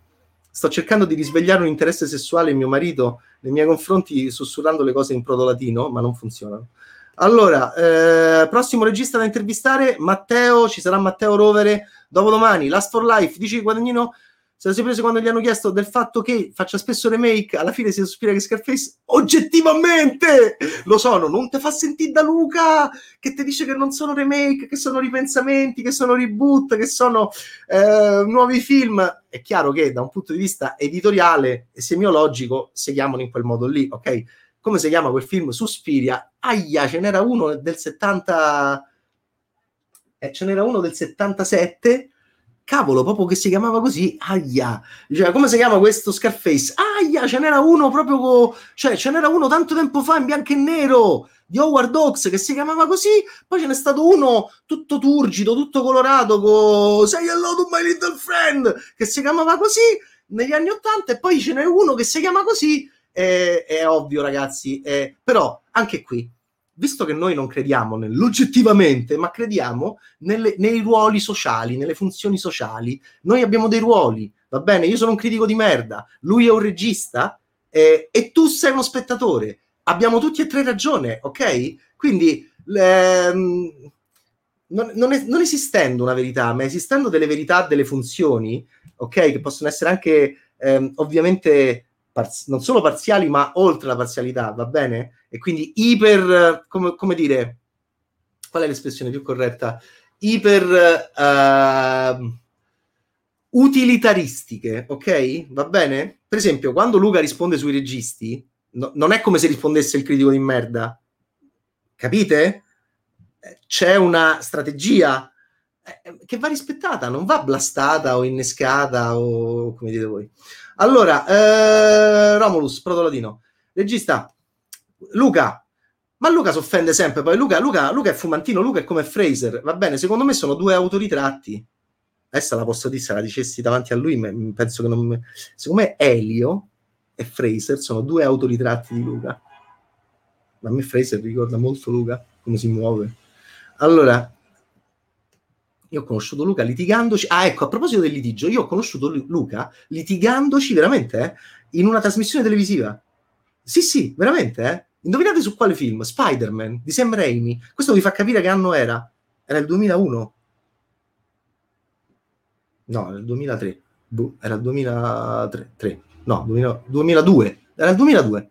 Sto cercando di risvegliare un interesse sessuale in mio marito nei miei confronti sussurrando le cose in proto-latino, ma non funzionano. Allora, eh, prossimo regista da intervistare, Matteo, ci sarà Matteo Rovere, dopodomani, Last for Life, dici Guadagnino, se la si è preso quando gli hanno chiesto del fatto che faccia spesso remake, alla fine si sospira che Scarface oggettivamente lo sono, non te fa sentire da Luca che ti dice che non sono remake, che sono ripensamenti, che sono reboot, che sono eh, nuovi film. È chiaro che da un punto di vista editoriale e semiologico si chiamano in quel modo lì, ok? Come si chiama quel film? Suspiria. Aia, ce n'era uno del 70 eh, ce n'era uno del 77 cavolo, proprio che si chiamava così, aia, cioè, come si chiama questo Scarface? Aia, ce n'era uno proprio, co... cioè ce n'era uno tanto tempo fa in bianco e nero di Howard Hawks che si chiamava così, poi ce n'è stato uno tutto turgido, tutto colorato, con Say hello to my little friend, che si chiamava così negli anni Ottanta e poi ce n'è uno che si chiama così, è, è ovvio ragazzi, è... però anche qui visto che noi non crediamo nell'oggettivamente, ma crediamo nelle, nei ruoli sociali, nelle funzioni sociali, noi abbiamo dei ruoli, va bene? Io sono un critico di merda, lui è un regista eh, e tu sei uno spettatore. Abbiamo tutti e tre ragione, ok? Quindi ehm, non, non, es- non, esistendo una verità, ma esistendo delle verità, delle funzioni, ok? Che possono essere anche ehm, ovviamente parzi- non solo parziali, ma oltre la parzialità, va bene? E quindi iper, come, come dire, qual è l'espressione più corretta? Iper uh, utilitaristiche, ok? Va bene? Per esempio, quando Luca risponde sui registi, no, non è come se rispondesse il critico di merda, capite? C'è una strategia eh, che va rispettata, non va blastata o innescata o come dite voi. Allora, eh, Romulus, protoladino, regista, Luca, ma Luca si offende sempre, poi Luca, Luca, Luca è fumantino, Luca è come Fraser, va bene, secondo me sono due autoritratti, adesso la posso dire, se la dicessi davanti a lui, penso che non... Secondo me Elio e Fraser sono due autoritratti di Luca, ma a me Fraser ricorda molto Luca, come si muove. Allora, io ho conosciuto Luca litigandoci. Ah, ecco, a proposito del litigio, io ho conosciuto Luca litigandoci veramente eh, in una trasmissione televisiva. Sì, sì, veramente. Eh. Indovinate su quale film? Spider-Man di Sam Raimi. Questo vi fa capire che anno era. Era il 2001. No, era il 2003. Boh, era il 2003. 3. No, 2000, 2002. Era il 2002.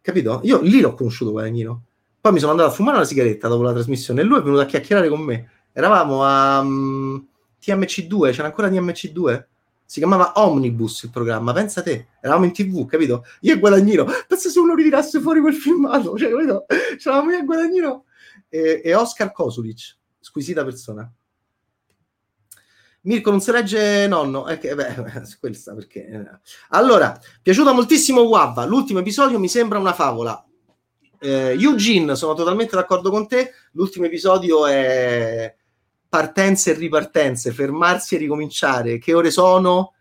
Capito? Io lì l'ho conosciuto Guadagnino. Poi mi sono andato a fumare una sigaretta dopo la trasmissione e lui è venuto a chiacchierare con me eravamo a um, TMC2, c'era ancora TMC2? Si chiamava Omnibus il programma, pensa te, eravamo in tv, capito? Io e Guadagnino, pensa se uno ritirasse fuori quel filmato, [LAUGHS] cioè, capito? C'eravamo io e Guadagnino e, e Oscar Kosulic, squisita persona. Mirko non si legge nonno, eh, che, beh, [LAUGHS] questa perché... Eh. Allora, piaciuta moltissimo Wavva, l'ultimo episodio mi sembra una favola. Eh, Eugene, sono totalmente d'accordo con te, l'ultimo episodio è partenze e ripartenze, fermarsi e ricominciare. Che ore sono?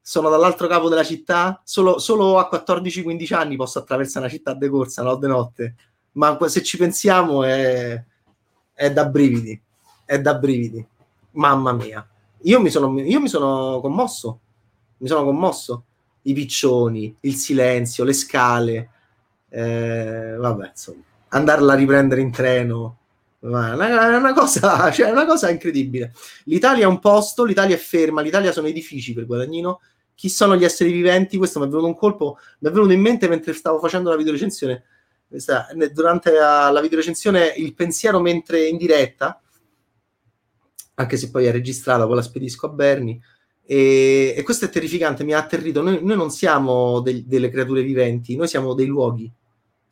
Sono dall'altro capo della città? Solo, solo a 14-15 anni posso attraversare una città de corsa, no? De notte. Ma se ci pensiamo è, è da brividi. È da brividi. Mamma mia. Io mi sono, io mi sono commosso. Mi sono commosso. I piccioni, il silenzio, le scale. Eh, vabbè, insomma. Andarla a riprendere in treno è una, cosa, [LAUGHS] cioè, una cosa incredibile. L'Italia è un posto, l'Italia è ferma, l'Italia sono edifici per Guadagnino. Chi sono gli esseri viventi? Questo mi è venuto un colpo, mi è venuto in mente mentre stavo facendo la videorecensione. Durante la, la videorecensione, il pensiero mentre in diretta, anche se poi è registrata, poi la spedisco a Berni. E, e questo è terrificante, mi ha atterrito. Noi, noi non siamo del, delle creature viventi, noi siamo dei luoghi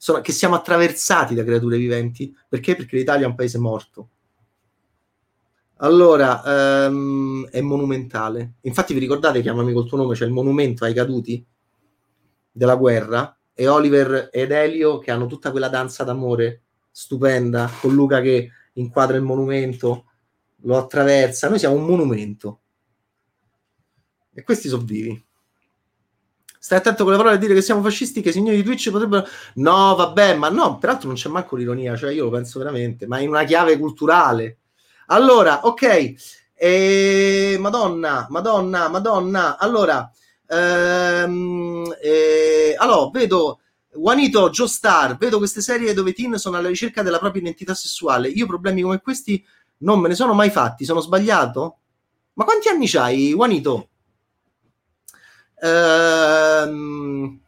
sono, che siamo attraversati da creature viventi. Perché? Perché l'Italia è un paese morto. Allora, um, è monumentale. Infatti vi ricordate, chiamami col tuo nome, c'è il monumento ai caduti della guerra e Oliver ed Elio che hanno tutta quella danza d'amore stupenda, con Luca che inquadra il monumento, lo attraversa. Noi siamo un monumento. E questi sono vivi. Stai attento con le parole a dire che siamo fascisti, che i signori di Twitch potrebbero... No, vabbè, ma no, peraltro non c'è manco l'ironia, cioè io lo penso veramente, ma in una chiave culturale. Allora, ok, e... Madonna, Madonna, Madonna, allora, ehm, e... allora, vedo... Juanito, Joe Star, vedo queste serie dove teen sono alla ricerca della propria identità sessuale. Io problemi come questi non me ne sono mai fatti, sono sbagliato? Ma quanti anni c'hai, Juanito? Ehm,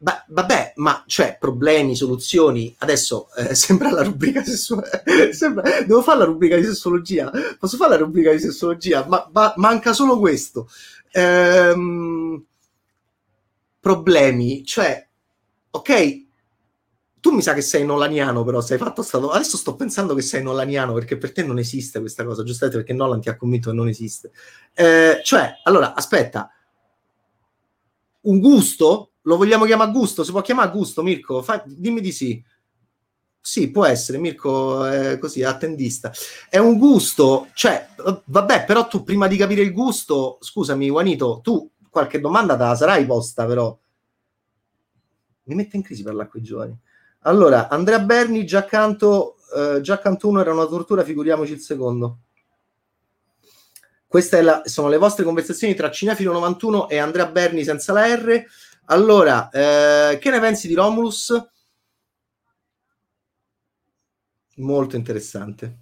Beh, vabbè, ma cioè problemi, soluzioni. Adesso eh, [LAUGHS] sembra la rubrica sessuale. [LAUGHS] sembra... Devo fare la rubrica di sessologia. Posso fare la rubrica di sessologia? Ma, ma manca solo questo. Ehm... Problemi, cioè, ok, tu mi sa che sei nolaniano, però sei fatto stato. Adesso sto pensando che sei nolaniano perché per te non esiste questa cosa, giustamente perché Nolan ti ha convinto che non esiste. Eh, cioè, allora, aspetta un gusto? Lo vogliamo chiamare gusto? Si può chiamare gusto, Mirko? Fa, dimmi di sì. Sì, può essere, Mirko è così, attendista. È un gusto, cioè, vabbè, però tu prima di capire il gusto, scusami, Juanito, tu qualche domanda te la sarai posta, però. Mi mette in crisi parlare con i giovani. Allora, Andrea Berni, già accanto, eh, già accanto uno era una tortura, figuriamoci il secondo. Queste sono le vostre conversazioni tra Cinefilo 91 e Andrea Berni senza la R. Allora, eh, che ne pensi di Romulus? Molto interessante.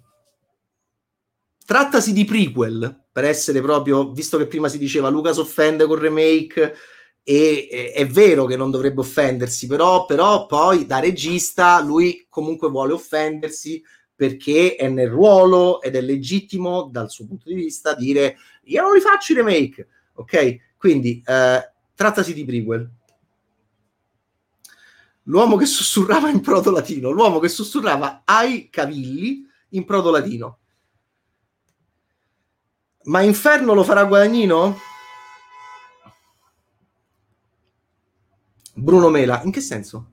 Trattasi di prequel, per essere proprio, visto che prima si diceva Luca si offende col remake, e, e, è vero che non dovrebbe offendersi, però, però poi da regista lui comunque vuole offendersi perché è nel ruolo ed è legittimo dal suo punto di vista dire io non li faccio i remake, ok? Quindi eh, trattasi di prequel. L'uomo che sussurrava in proto latino, l'uomo che sussurrava ai cavilli in proto latino. Ma Inferno lo farà Guadagnino? Bruno Mela, in che senso?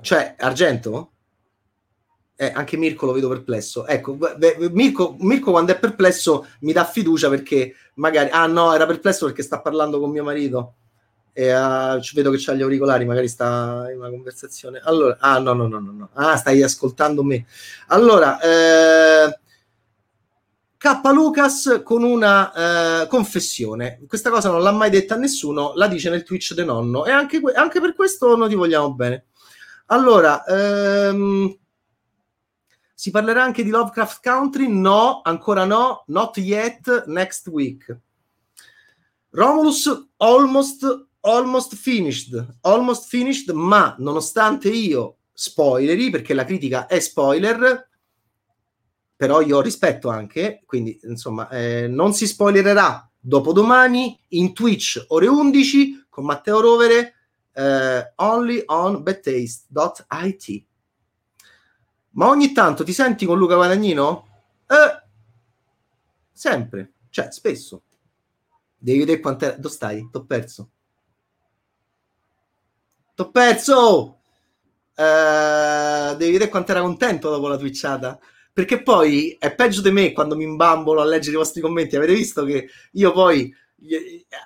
Cioè, Argento? Eh, anche Mirko lo vedo perplesso. Ecco, Mirko, Mirko, quando è perplesso mi dà fiducia perché magari... Ah no, era perplesso perché sta parlando con mio marito e uh, vedo che c'ha gli auricolari, magari sta in una conversazione. Allora, ah no, no, no, no, no. Ah, stai ascoltando me. Allora, eh, K. Lucas con una eh, confessione. Questa cosa non l'ha mai detta a nessuno, la dice nel Twitch de nonno e anche, anche per questo noi ti vogliamo bene. Allora, ehm, si parlerà anche di Lovecraft Country? No, ancora no, not yet, next week. Romulus almost, almost finished, almost finished, ma nonostante io spoileri, perché la critica è spoiler, però io rispetto anche, quindi insomma, eh, non si spoilererà dopodomani in Twitch ore 11 con Matteo Rovere eh, only on bettaste.it. Ma ogni tanto ti senti con Luca Guadagnino? Eh, sempre, cioè spesso. Devi vedere quant'è. Dove stai? T'ho perso. T'ho perso! Eh, devi vedere quanto era contento dopo la twitchata. Perché poi è peggio di me quando mi imbambolo a leggere i vostri commenti. Avete visto che io poi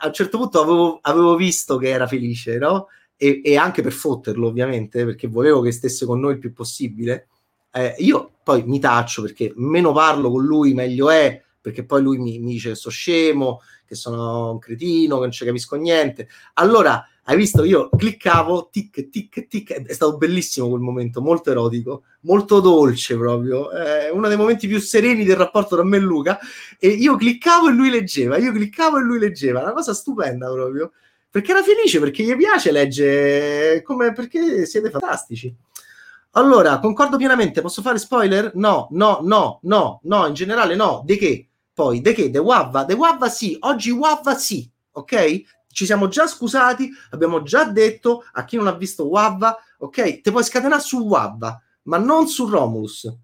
a un certo punto avevo, avevo visto che era felice, no? E, e, anche per fotterlo, ovviamente, perché volevo che stesse con noi il più possibile eh, io poi mi taccio perché meno parlo con lui meglio è, perché poi lui mi, mi dice che sono scemo, che sono un cretino, che non ci capisco niente. Allora, hai visto, io cliccavo, tic, tic, tic, è stato bellissimo quel momento, molto erotico, molto dolce proprio, è uno dei momenti più sereni del rapporto tra me e Luca, e io cliccavo e lui leggeva, io cliccavo e lui leggeva, una cosa stupenda proprio, perché era felice, perché gli piace leggere, come, perché siete fantastici. Allora, concordo pienamente, posso fare spoiler? No, no, no, no, no, in generale no. De che? Poi, de che? De Wavva? De Wavva sì, oggi Wavva sì, ok? Ci siamo già scusati, abbiamo già detto a chi non ha visto Wavva, ok? Te puoi scatenare su Wavva, ma non su Romulus.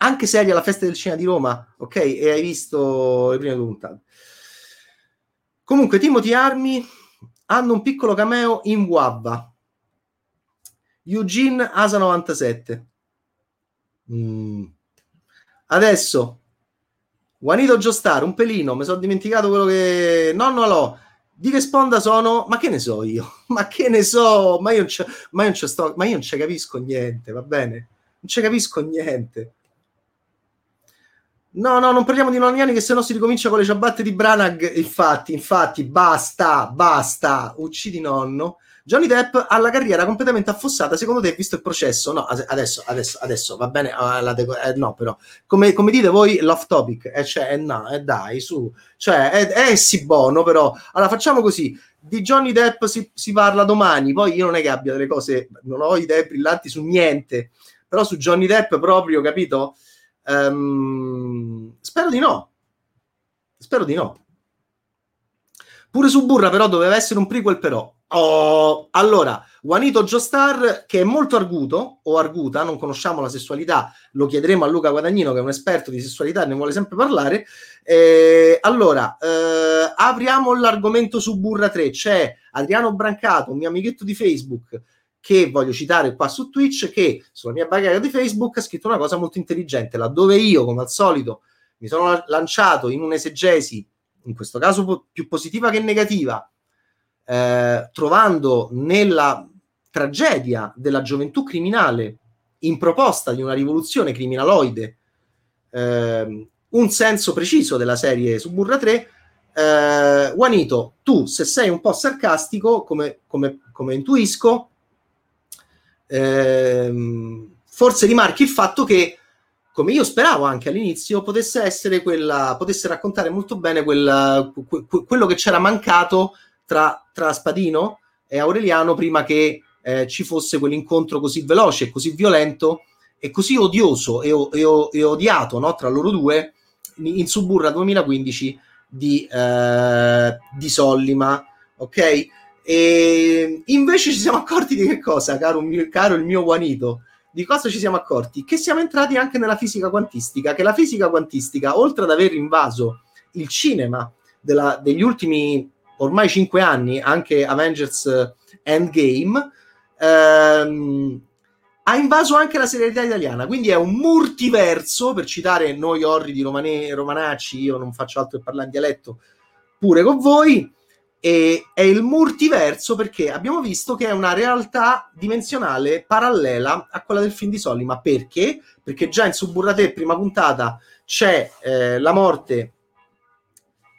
Anche se eri alla festa del cinema di Roma, ok? E hai visto le prime due puntate. Comunque, Timothy Armi hanno un piccolo cameo in Wavva Eugene Asa 97. Mm. Adesso Juanito Giostar, un pelino, mi sono dimenticato quello che... Nonno Alò, di che sponda sono? Ma che ne so io? [LAUGHS] Ma che ne so? Ma io non, ma io non, sto... ma io non ci capisco niente, va bene? Non ci capisco niente. No, no, non parliamo di nonni anni che se no si ricomincia con le ciabatte di Branagh. Infatti, infatti, basta, basta, uccidi nonno. Johnny Depp ha la carriera completamente affossata, secondo te, visto il processo? No, adesso, adesso, adesso va bene, uh, deco- eh, no, però, come, come, dite voi, l'off topic, eh, cioè, eh, no, eh, dai, su, cioè, è, è sì buono, però, allora facciamo così, di Johnny Depp si, si, parla domani, poi io non è che abbia delle cose, non ho idee brillanti su niente, però su Johnny Depp proprio, capito? Um, spero di no, spero di no. Pure su Burra però doveva essere un prequel però, Oh, allora, Juanito Giostar, che è molto arguto o arguta, non conosciamo la sessualità, lo chiederemo a Luca Guadagnino, che è un esperto di sessualità e ne vuole sempre parlare. Eh, allora, eh, apriamo l'argomento su Burra 3. C'è Adriano Brancato, un mio amichetto di Facebook, che voglio citare qua su Twitch, che sulla mia bacheca di Facebook ha scritto una cosa molto intelligente, laddove io, come al solito, mi sono lanciato in un'esegesi, in questo caso più positiva che negativa, eh, trovando nella tragedia della gioventù criminale in proposta di una rivoluzione criminaloide, eh, un senso preciso della serie Suburra 3. Eh, Juanito, tu se sei un po' sarcastico, come, come, come intuisco, ehm, forse rimarchi il fatto che, come io speravo anche all'inizio, potesse essere quella, potesse raccontare molto bene quella, que, quello che c'era mancato tra, tra Spadino e Aureliano prima che eh, ci fosse quell'incontro così veloce, così violento e così odioso e, e, e odiato no, tra loro due in, in Suburra 2015 di, eh, di Sollima, ok? E invece ci siamo accorti di che cosa, caro, mio, caro il mio Juanito? Di cosa ci siamo accorti? Che siamo entrati anche nella fisica quantistica, che la fisica quantistica, oltre ad aver invaso il cinema della, degli ultimi ormai cinque anni, anche Avengers Endgame, ehm, ha invaso anche la serialità italiana, quindi è un multiverso, per citare noi orridi romane, romanacci, io non faccio altro che parlare in dialetto pure con voi, e è il multiverso perché abbiamo visto che è una realtà dimensionale parallela a quella del film di Solly, ma perché? Perché già in Suburrate, prima puntata, c'è eh, la morte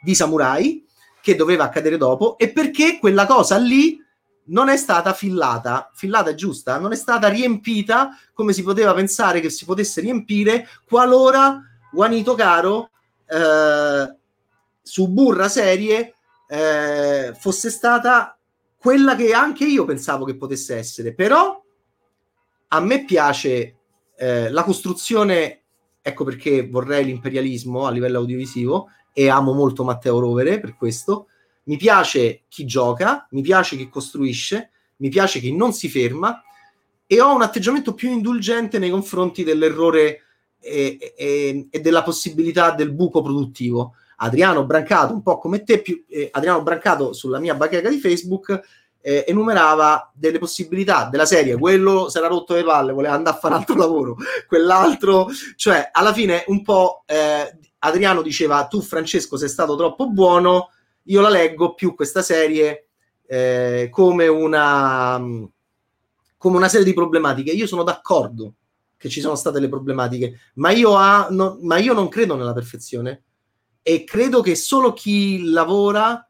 di Samurai, che doveva accadere dopo, e perché quella cosa lì non è stata fillata, fillata giusta, non è stata riempita come si poteva pensare che si potesse riempire qualora Juanito Caro eh, su Burra Serie eh, fosse stata quella che anche io pensavo che potesse essere. Però a me piace eh, la costruzione, ecco perché vorrei l'imperialismo a livello audiovisivo e amo molto Matteo Rovere per questo mi piace chi gioca, mi piace chi costruisce, mi piace chi non si ferma e ho un atteggiamento più indulgente nei confronti dell'errore e, e, e della possibilità del buco produttivo. Adriano Brancato, un po' come te, più, eh, Adriano Brancato sulla mia bacheca di Facebook eh, enumerava delle possibilità della serie, quello si era rotto le palle, voleva andare a fare altro lavoro, [LAUGHS] quell'altro, cioè alla fine un po' eh, Adriano diceva tu Francesco sei stato troppo buono, io la leggo più questa serie eh, come, una, come una serie di problematiche. Io sono d'accordo che ci sono state le problematiche, ma io, ha, no, ma io non credo nella perfezione e credo che solo chi lavora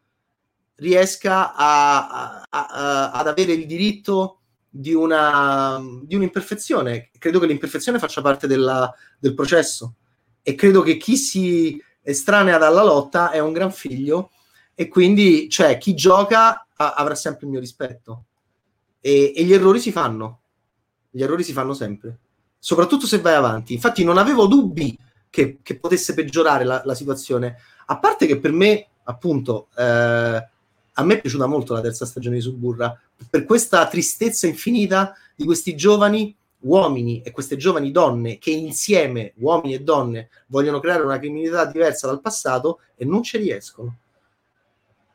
riesca a, a, a, ad avere il diritto di, una, di un'imperfezione. Credo che l'imperfezione faccia parte della, del processo e credo che chi si estranea dalla lotta è un gran figlio. E quindi cioè, chi gioca a- avrà sempre il mio rispetto. E-, e gli errori si fanno. Gli errori si fanno sempre. Soprattutto se vai avanti. Infatti non avevo dubbi che, che potesse peggiorare la-, la, situazione. A parte che per me appunto eh, a me è piaciuta molto la terza stagione di Suburra. Per questa tristezza infinita di questi giovani uomini e queste giovani donne che insieme, uomini e donne, vogliono creare una criminalità diversa dal passato e non ci riescono.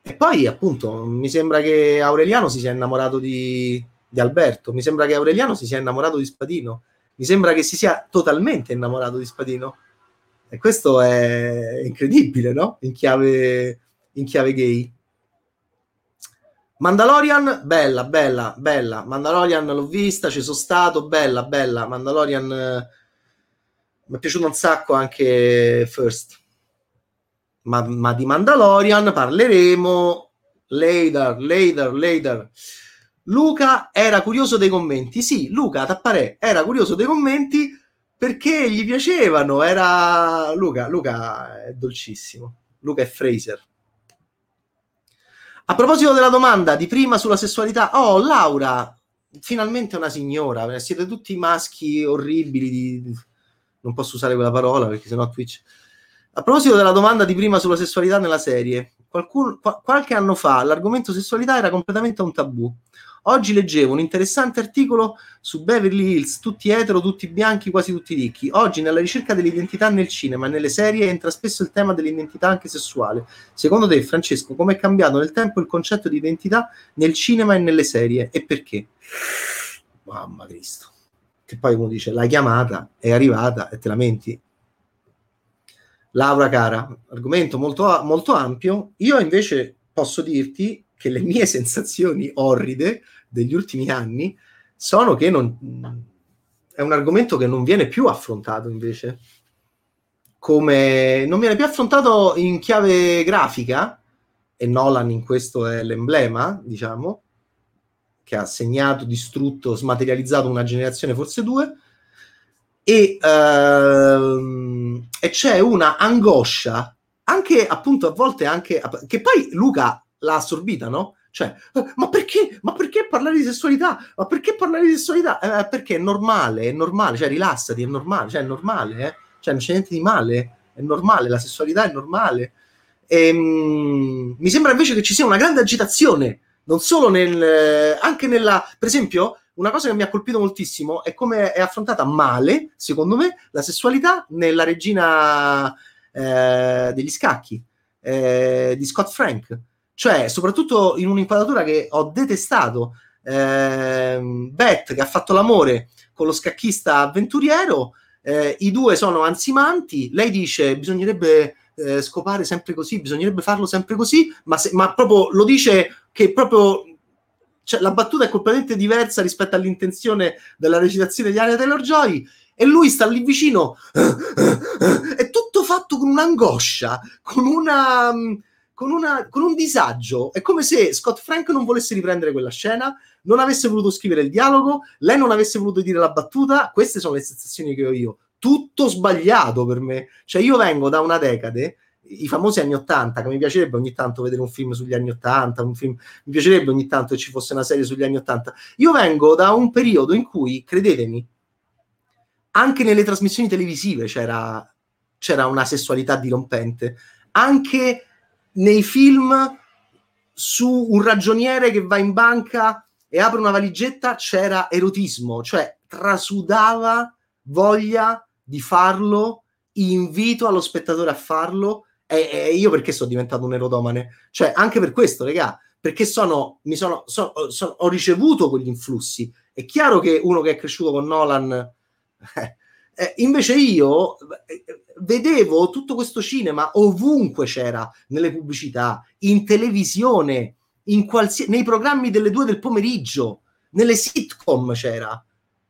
E poi, appunto, mi sembra che Aureliano si sia innamorato di, di Alberto, mi sembra che Aureliano si sia innamorato di Spadino, mi sembra che si sia totalmente innamorato di Spadino. E questo è incredibile, no? In chiave, in chiave gay. Mandalorian, bella, bella, bella. Mandalorian l'ho vista, ci sono stato, bella, bella. Mandalorian eh, mi è piaciuto un sacco anche First ma, ma di Mandalorian parleremo later, later, later. Luca era curioso dei commenti. Sì, Luca Tapparè era curioso dei commenti perché gli piacevano. Era Luca, Luca è dolcissimo. Luca è Fraser. A proposito della domanda di prima sulla sessualità, oh Laura, finalmente una signora. Siete tutti maschi orribili. Di... Non posso usare quella parola perché sennò Twitch a proposito della domanda di prima sulla sessualità nella serie, qualcuno, qu- qualche anno fa l'argomento sessualità era completamente un tabù. Oggi leggevo un interessante articolo su Beverly Hills, tutti etero, tutti bianchi, quasi tutti ricchi. Oggi nella ricerca dell'identità nel cinema e nelle serie entra spesso il tema dell'identità anche sessuale. Secondo te, Francesco, come è cambiato nel tempo il concetto di identità nel cinema e nelle serie e perché? Mamma Cristo. Che poi uno dice, l'hai chiamata, è arrivata e te lamenti. Laura cara, argomento molto, molto ampio. Io invece posso dirti che le mie sensazioni orride degli ultimi anni sono che non, è un argomento che non viene più affrontato invece. Come non viene più affrontato in chiave grafica, e Nolan in questo è l'emblema, diciamo, che ha segnato, distrutto, smaterializzato una generazione, forse due, e, ehm, e c'è una angoscia, anche appunto a volte anche, che poi Luca l'ha assorbita, no? Cioè, ma perché? Ma perché parlare di sessualità? Ma perché parlare di sessualità? Eh, perché è normale, è normale, cioè rilassati, è normale, cioè è normale, eh? Cioè non c'è niente di male, è normale, la sessualità è normale. E, um, mi sembra invece che ci sia una grande agitazione, non solo nel, anche nella, per esempio, una cosa che mi ha colpito moltissimo è come è affrontata male, secondo me, la sessualità nella regina eh, degli scacchi eh, di Scott Frank cioè soprattutto in un'inquadratura che ho detestato. Eh, Beth che ha fatto l'amore con lo scacchista avventuriero, eh, i due sono ansimanti, lei dice bisognerebbe eh, scopare sempre così, bisognerebbe farlo sempre così, ma, se, ma proprio lo dice che proprio cioè, la battuta è completamente diversa rispetto all'intenzione della recitazione di Anya Taylor-Joy e lui sta lì vicino è [LAUGHS] tutto fatto con un'angoscia, con una con, una, con, un disagio. È come se Scott Frank non volesse riprendere quella scena, non avesse voluto scrivere il dialogo, lei non avesse voluto dire la battuta. Queste sono le sensazioni che ho io. Tutto sbagliato per me. Cioè, io vengo da una decade, i famosi anni 80, che mi piacerebbe ogni tanto vedere un film sugli anni 80, un film, mi piacerebbe ogni tanto che ci fosse una serie sugli anni 80. Io vengo da un periodo in cui, credetemi, anche nelle trasmissioni televisive c'era, c'era una sessualità dirompente. Anche nei film su un ragioniere che va in banca e apre una valigetta c'era erotismo, cioè trasudava voglia di farlo, invito allo spettatore a farlo e, e io perché sono diventato un erotomane? Cioè anche per questo, regà, perché sono, mi sono, sono, sono, ho ricevuto quegli influssi. È chiaro che uno che è cresciuto con Nolan, [LAUGHS] eh, eh, invece io eh, vedevo tutto questo cinema ovunque c'era, nelle pubblicità, in televisione, in qualsiasi, nei programmi delle due del pomeriggio, nelle sitcom c'era.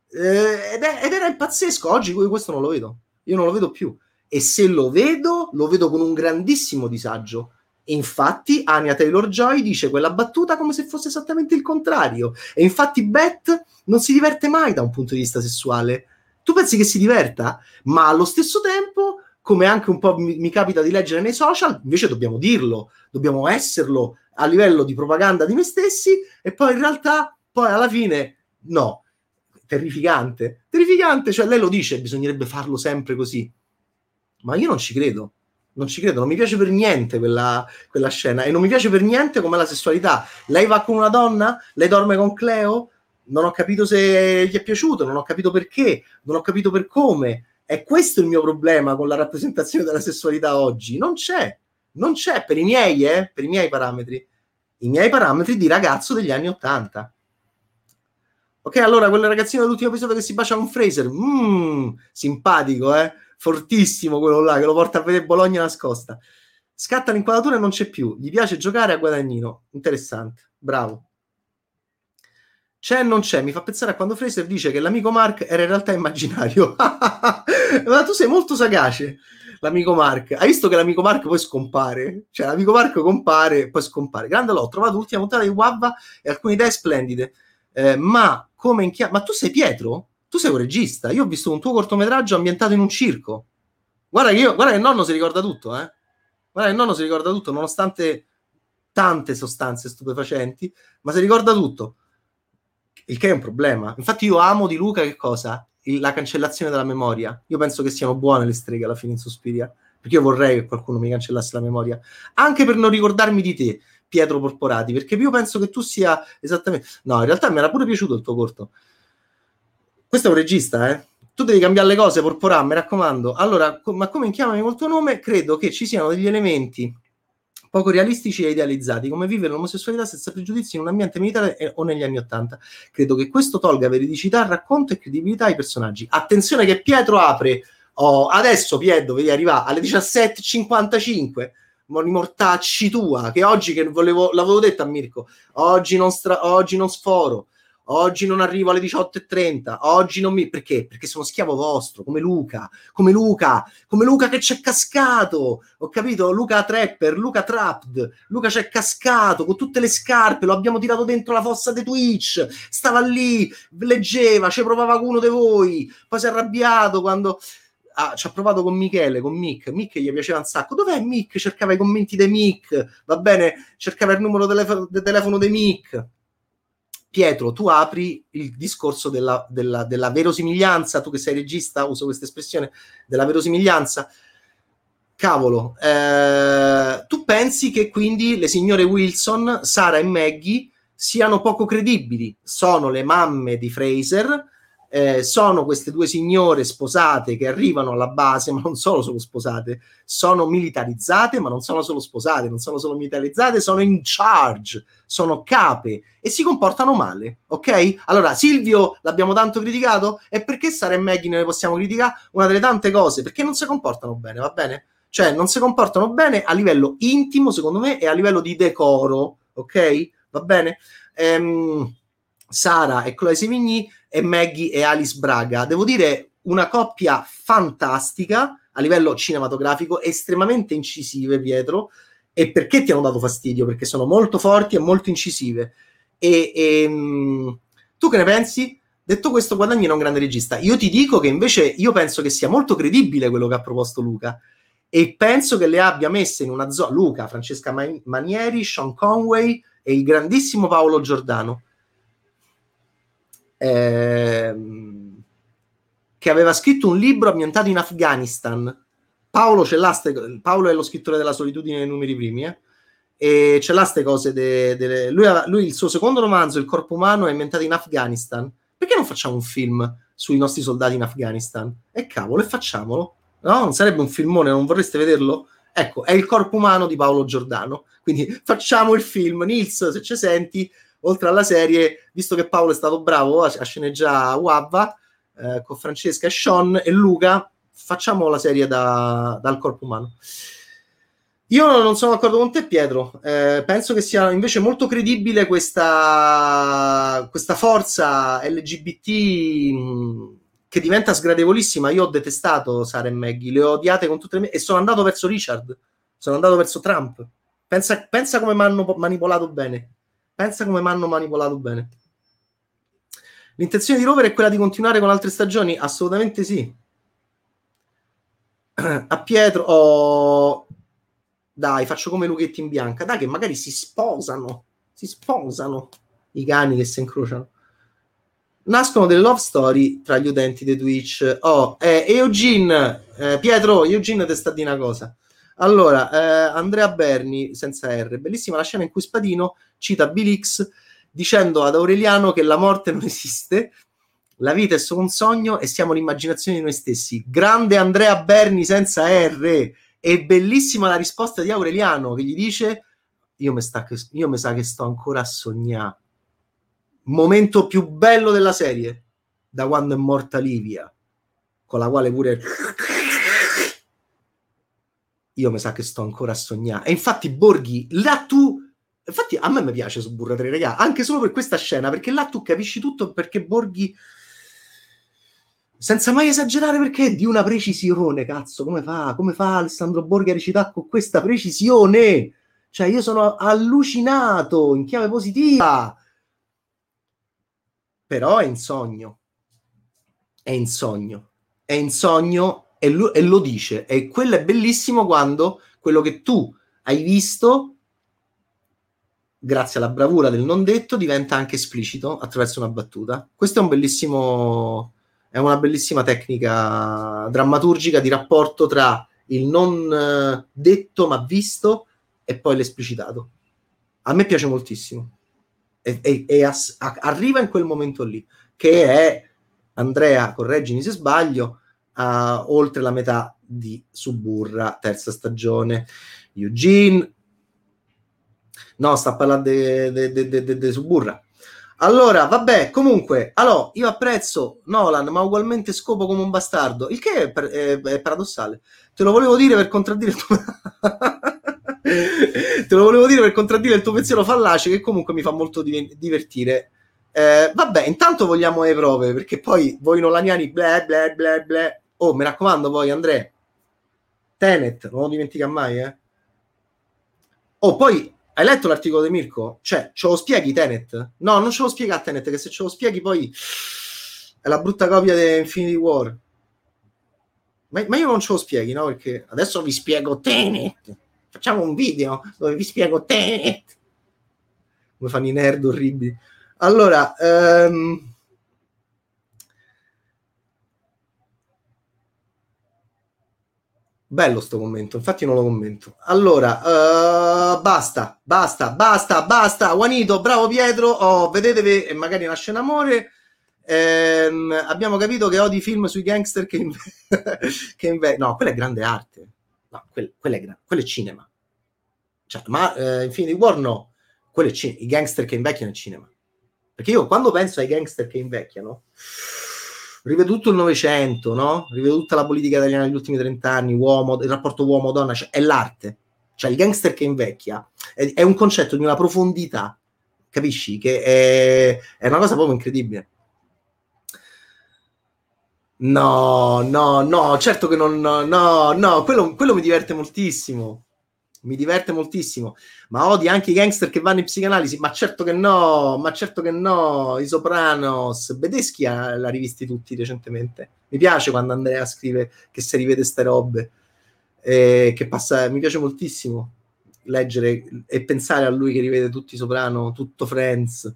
Eh, ed, è, ed, era pazzesco. Oggi questo non lo vedo. Io non lo vedo più. E se lo vedo, lo vedo con un grandissimo disagio. Infatti, Anya Taylor Joy dice quella battuta come se fosse esattamente il contrario. E infatti, Beth non si diverte mai da un punto di vista sessuale. Tu pensi che si diverta, ma allo stesso tempo come anche un po' mi, mi, capita di leggere nei social, invece dobbiamo dirlo, dobbiamo esserlo a livello di propaganda di noi stessi e poi in realtà, poi alla fine, no, terrificante, terrificante, cioè lei lo dice, bisognerebbe farlo sempre così, ma io non ci credo, non ci credo, non mi piace per niente quella, quella scena e non mi piace per niente come la sessualità. Lei va con una donna, lei dorme con Cleo, non ho capito se gli è piaciuto, non ho capito perché, non ho capito per come è questo il mio problema con la rappresentazione della sessualità oggi. Non c'è, non c'è per i miei, eh, per i miei parametri, i miei parametri di ragazzo degli anni Ottanta. Ok, allora quel ragazzino dell'ultimo episodio che si bacia con Fraser, mm, simpatico, eh? Fortissimo quello là che lo porta a vedere Bologna nascosta. Scatta l'inquadratura e non c'è più. Gli piace giocare a guadagnino. Interessante, bravo. C'è non c'è, mi fa pensare a quando Fraser dice che l'amico Mark era in realtà immaginario. [LAUGHS] Ma tu sei molto sagace, l'amico Mark. Hai visto che l'amico Mark poi scompare? Cioè, l'amico Mark compare e poi scompare. Grande l'ho trovato l'ultima puntata di Wabba e alcune idee splendide. Eh, ma come in chiave... Ma tu sei Pietro? Tu sei un regista. Io ho visto un tuo cortometraggio ambientato in un circo. Guarda che, io, guarda che il nonno si ricorda tutto, eh? Guarda che il nonno si ricorda tutto, nonostante tante sostanze stupefacenti, ma si ricorda tutto il che è un problema. Infatti io amo di Luca che cosa? Il, la cancellazione della memoria. Io penso che siano buone le streghe alla fine in Suspiria, perché io vorrei che qualcuno mi cancellasse la memoria, anche per non ricordarmi di te, Pietro Porporati, perché io penso che tu sia esattamente... No, in realtà mi era pure piaciuto il tuo corto. Questo è un regista, eh? Tu devi cambiare le cose, Porporà, mi raccomando. Allora, co- ma come chiamami col tuo nome, credo che ci siano degli elementi poco realistici e idealizzati, come vivere l'omosessualità senza pregiudizi in un ambiente militare e, o negli anni Ottanta. Credo che questo tolga veridicità, racconto e credibilità ai personaggi. Attenzione che Pietro apre, oh, adesso Pietro devi arrivare alle 17.55, mortacci tua, che oggi che volevo, l'avevo detto a Mirko, oggi non, stra- oggi non sforo, oggi non arrivo alle 18.30, oggi non mi... Perché? Perché sono schiavo vostro, come Luca, come Luca, come Luca che c'è cascato, ho capito? Luca Trapper, Luca Trapped, Luca c'è cascato con tutte le scarpe, lo abbiamo tirato dentro la fossa di Twitch, stava lì, leggeva, ci provava uno di voi, poi si è arrabbiato quando... Ah, ci ha provato con Michele, con Mick. Mick gli piaceva un sacco. Dov'è Mick? Cercava i commenti di Mick, va bene? Cercava il numero del telefono di Mick Pietro, tu apri il discorso della, della, della, verosimiglianza, tu che sei regista, uso questa espressione, della verosimiglianza. Cavolo, eh, tu pensi che quindi le signore Wilson, Sara e Maggie siano poco credibili? Sono le mamme di Fraser, eh, sono queste due signore sposate che arrivano alla base, [LAUGHS] ma non solo sono sposate, sono militarizzate, ma non sono solo sposate, non sono solo militarizzate, sono in charge, sono cape e si comportano male, ok? Allora, Silvio l'abbiamo tanto criticato e perché Sara e Maggie ne possiamo criticare? Una delle tante cose, perché non si comportano bene, va bene? Cioè, non si comportano bene a livello intimo, secondo me, e a livello di decoro, ok? Va bene? Ehm, Sara e Chloe Sevigny e Maggie e Alice Braga. Devo dire una coppia fantastica a livello cinematografico, estremamente incisive, Pietro. E perché ti hanno dato fastidio? Perché sono molto forti e molto incisive. E, e ehm, tu che ne pensi? Detto questo, Guadagni è un grande regista. Io ti dico che invece io penso che sia molto credibile quello che ha proposto Luca e penso che le abbia messe in una zona Luca, Francesca Manieri, Sean Conway e il grandissimo Paolo Giordano ehm, che aveva scritto un libro ambientato in Afghanistan. Paolo, l'aste, Paolo è lo scrittore della solitudine nei numeri primi, eh? e c'è là queste cose. De, de, lui, lui, il suo secondo romanzo, Il corpo umano, è ambientato in Afghanistan. Perché non facciamo un film sui nostri soldati in Afghanistan? E cavolo, e facciamolo. No, non sarebbe un filmone, non vorreste vederlo? Ecco, è il corpo umano di Paolo Giordano. Quindi facciamo il film. Nils, se ci senti, oltre alla serie, visto che Paolo è stato bravo a, sceneggiare Wabba eh, con Francesca e Sean e Luca, facciamo la serie da, dal corpo umano. Io non sono d'accordo con te, Pietro. Eh, penso che sia invece molto credibile questa, questa forza LGBT che diventa sgradevolissima. Io ho detestato Sara e Maggie, le ho odiate con tutte le mie e sono andato verso Richard, sono andato verso Trump. Pensa, pensa come mi hanno manipolato bene. Pensa come mi hanno manipolato bene. L'intenzione di Rover è quella di continuare con altre stagioni? Assolutamente sì. [CLEARS THROAT] A Pietro, oh, dai, faccio come Luchetti in bianca. Dai, che magari si sposano. Si sposano i cani che si incrociano. Nascono delle love story tra gli utenti di Twitch. Oh, eh, Eugene, eh, Pietro, Eugene ti sta di una cosa. Allora, eh, Andrea Berni, senza R, bellissima la scena in cui Spadino cita Bilix dicendo ad Aureliano che la morte non esiste, la vita è solo un sogno e siamo l'immaginazione di noi stessi. Grande Andrea Berni senza R. E bellissima la risposta di Aureliano che gli dice: Io mi, sta, io mi sa che sto ancora a sognare. Momento più bello della serie, da quando è morta Livia, con la quale pure io mi sa che sto ancora a sognare. E infatti, Borghi, là tu. Infatti, a me mi piace su Burra 3, raga, anche solo per questa scena, perché là tu capisci tutto perché Borghi. Senza mai esagerare, perché è di una precisione, cazzo, come fa? Come fa Alessandro Borghi a recitare con questa precisione? Cioè, io sono allucinato in chiave positiva. Però è in sogno. È in sogno. È in sogno e lo, e lo dice. E quello è bellissimo quando quello che tu hai visto, grazie alla bravura del non detto, diventa anche esplicito attraverso una battuta. Questo è un bellissimo, è una bellissima tecnica drammaturgica di rapporto tra il non eh, detto ma visto e poi l'esplicitato. A me piace moltissimo. E, e, e as, a, arriva in quel momento lì, che è Andrea, correggimi se sbaglio, uh, oltre la metà di Suburra, terza stagione. Eugene, no, sta a parlare di Suburra. Allora, vabbè, comunque, allora, io apprezzo Nolan, ma ugualmente scopo come un bastardo, il che è, è, è paradossale. Te lo volevo dire per contraddire tu. [LAUGHS] Te lo volevo dire per contraddire il tuo pensiero fallace, che comunque mi fa molto divertire. Eh, vabbè, intanto vogliamo le prove, perché poi voi nolaniani, ble ble ble ble. Oh, mi raccomando, poi Andrea, Tenet, non lo dimentica mai, eh. Oh, poi hai letto l'articolo di Mirko? Cioè, ce lo spieghi Tenet? No, non ce lo spiega Tenet, che se ce lo spieghi poi è la brutta copia di Infinity War. Ma, ma, io non ce lo spieghi, no? Perché adesso vi spiego Tenet. Facciamo un video dove vi spiego Tenet. Come fanno i nerd orribili. Allora, um, bello sto commento, infatti non lo commento. Allora, uh, basta, basta, basta, basta. Juanito, bravo Pietro. Oh, vedetevi magari nasce un amore. Ehm, abbiamo capito che odi film sui gangster che, inve- [LAUGHS] inve- no, quella è grande arte. No, quella, quella, è, gra- quella è cinema. Cioè, ma eh, Infinity War no, quello è cin- i gangster che invecchiano è cinema. Perché io quando penso ai gangster che invecchiano, rivedo tutto il Novecento, no? Rivedo tutta la politica italiana negli ultimi 30 anni, uomo, il rapporto uomo-donna, cioè è l'arte. Cioè il gangster che invecchia è, è un concetto di una profondità, capisci? Che è, è una cosa proprio incredibile. No, no, no, certo che non, no, no, quello, quello mi diverte moltissimo mi diverte moltissimo, ma odi anche i gangster che vanno in psicanalisi, ma certo che no, ma certo che no, i Sopranos, Bedeschi l'ha rivisti tutti recentemente, mi piace quando Andrea scrive che si rivede ste robe, eh, che passa, mi piace moltissimo leggere e pensare a lui che rivede tutti i Soprano, tutto Friends.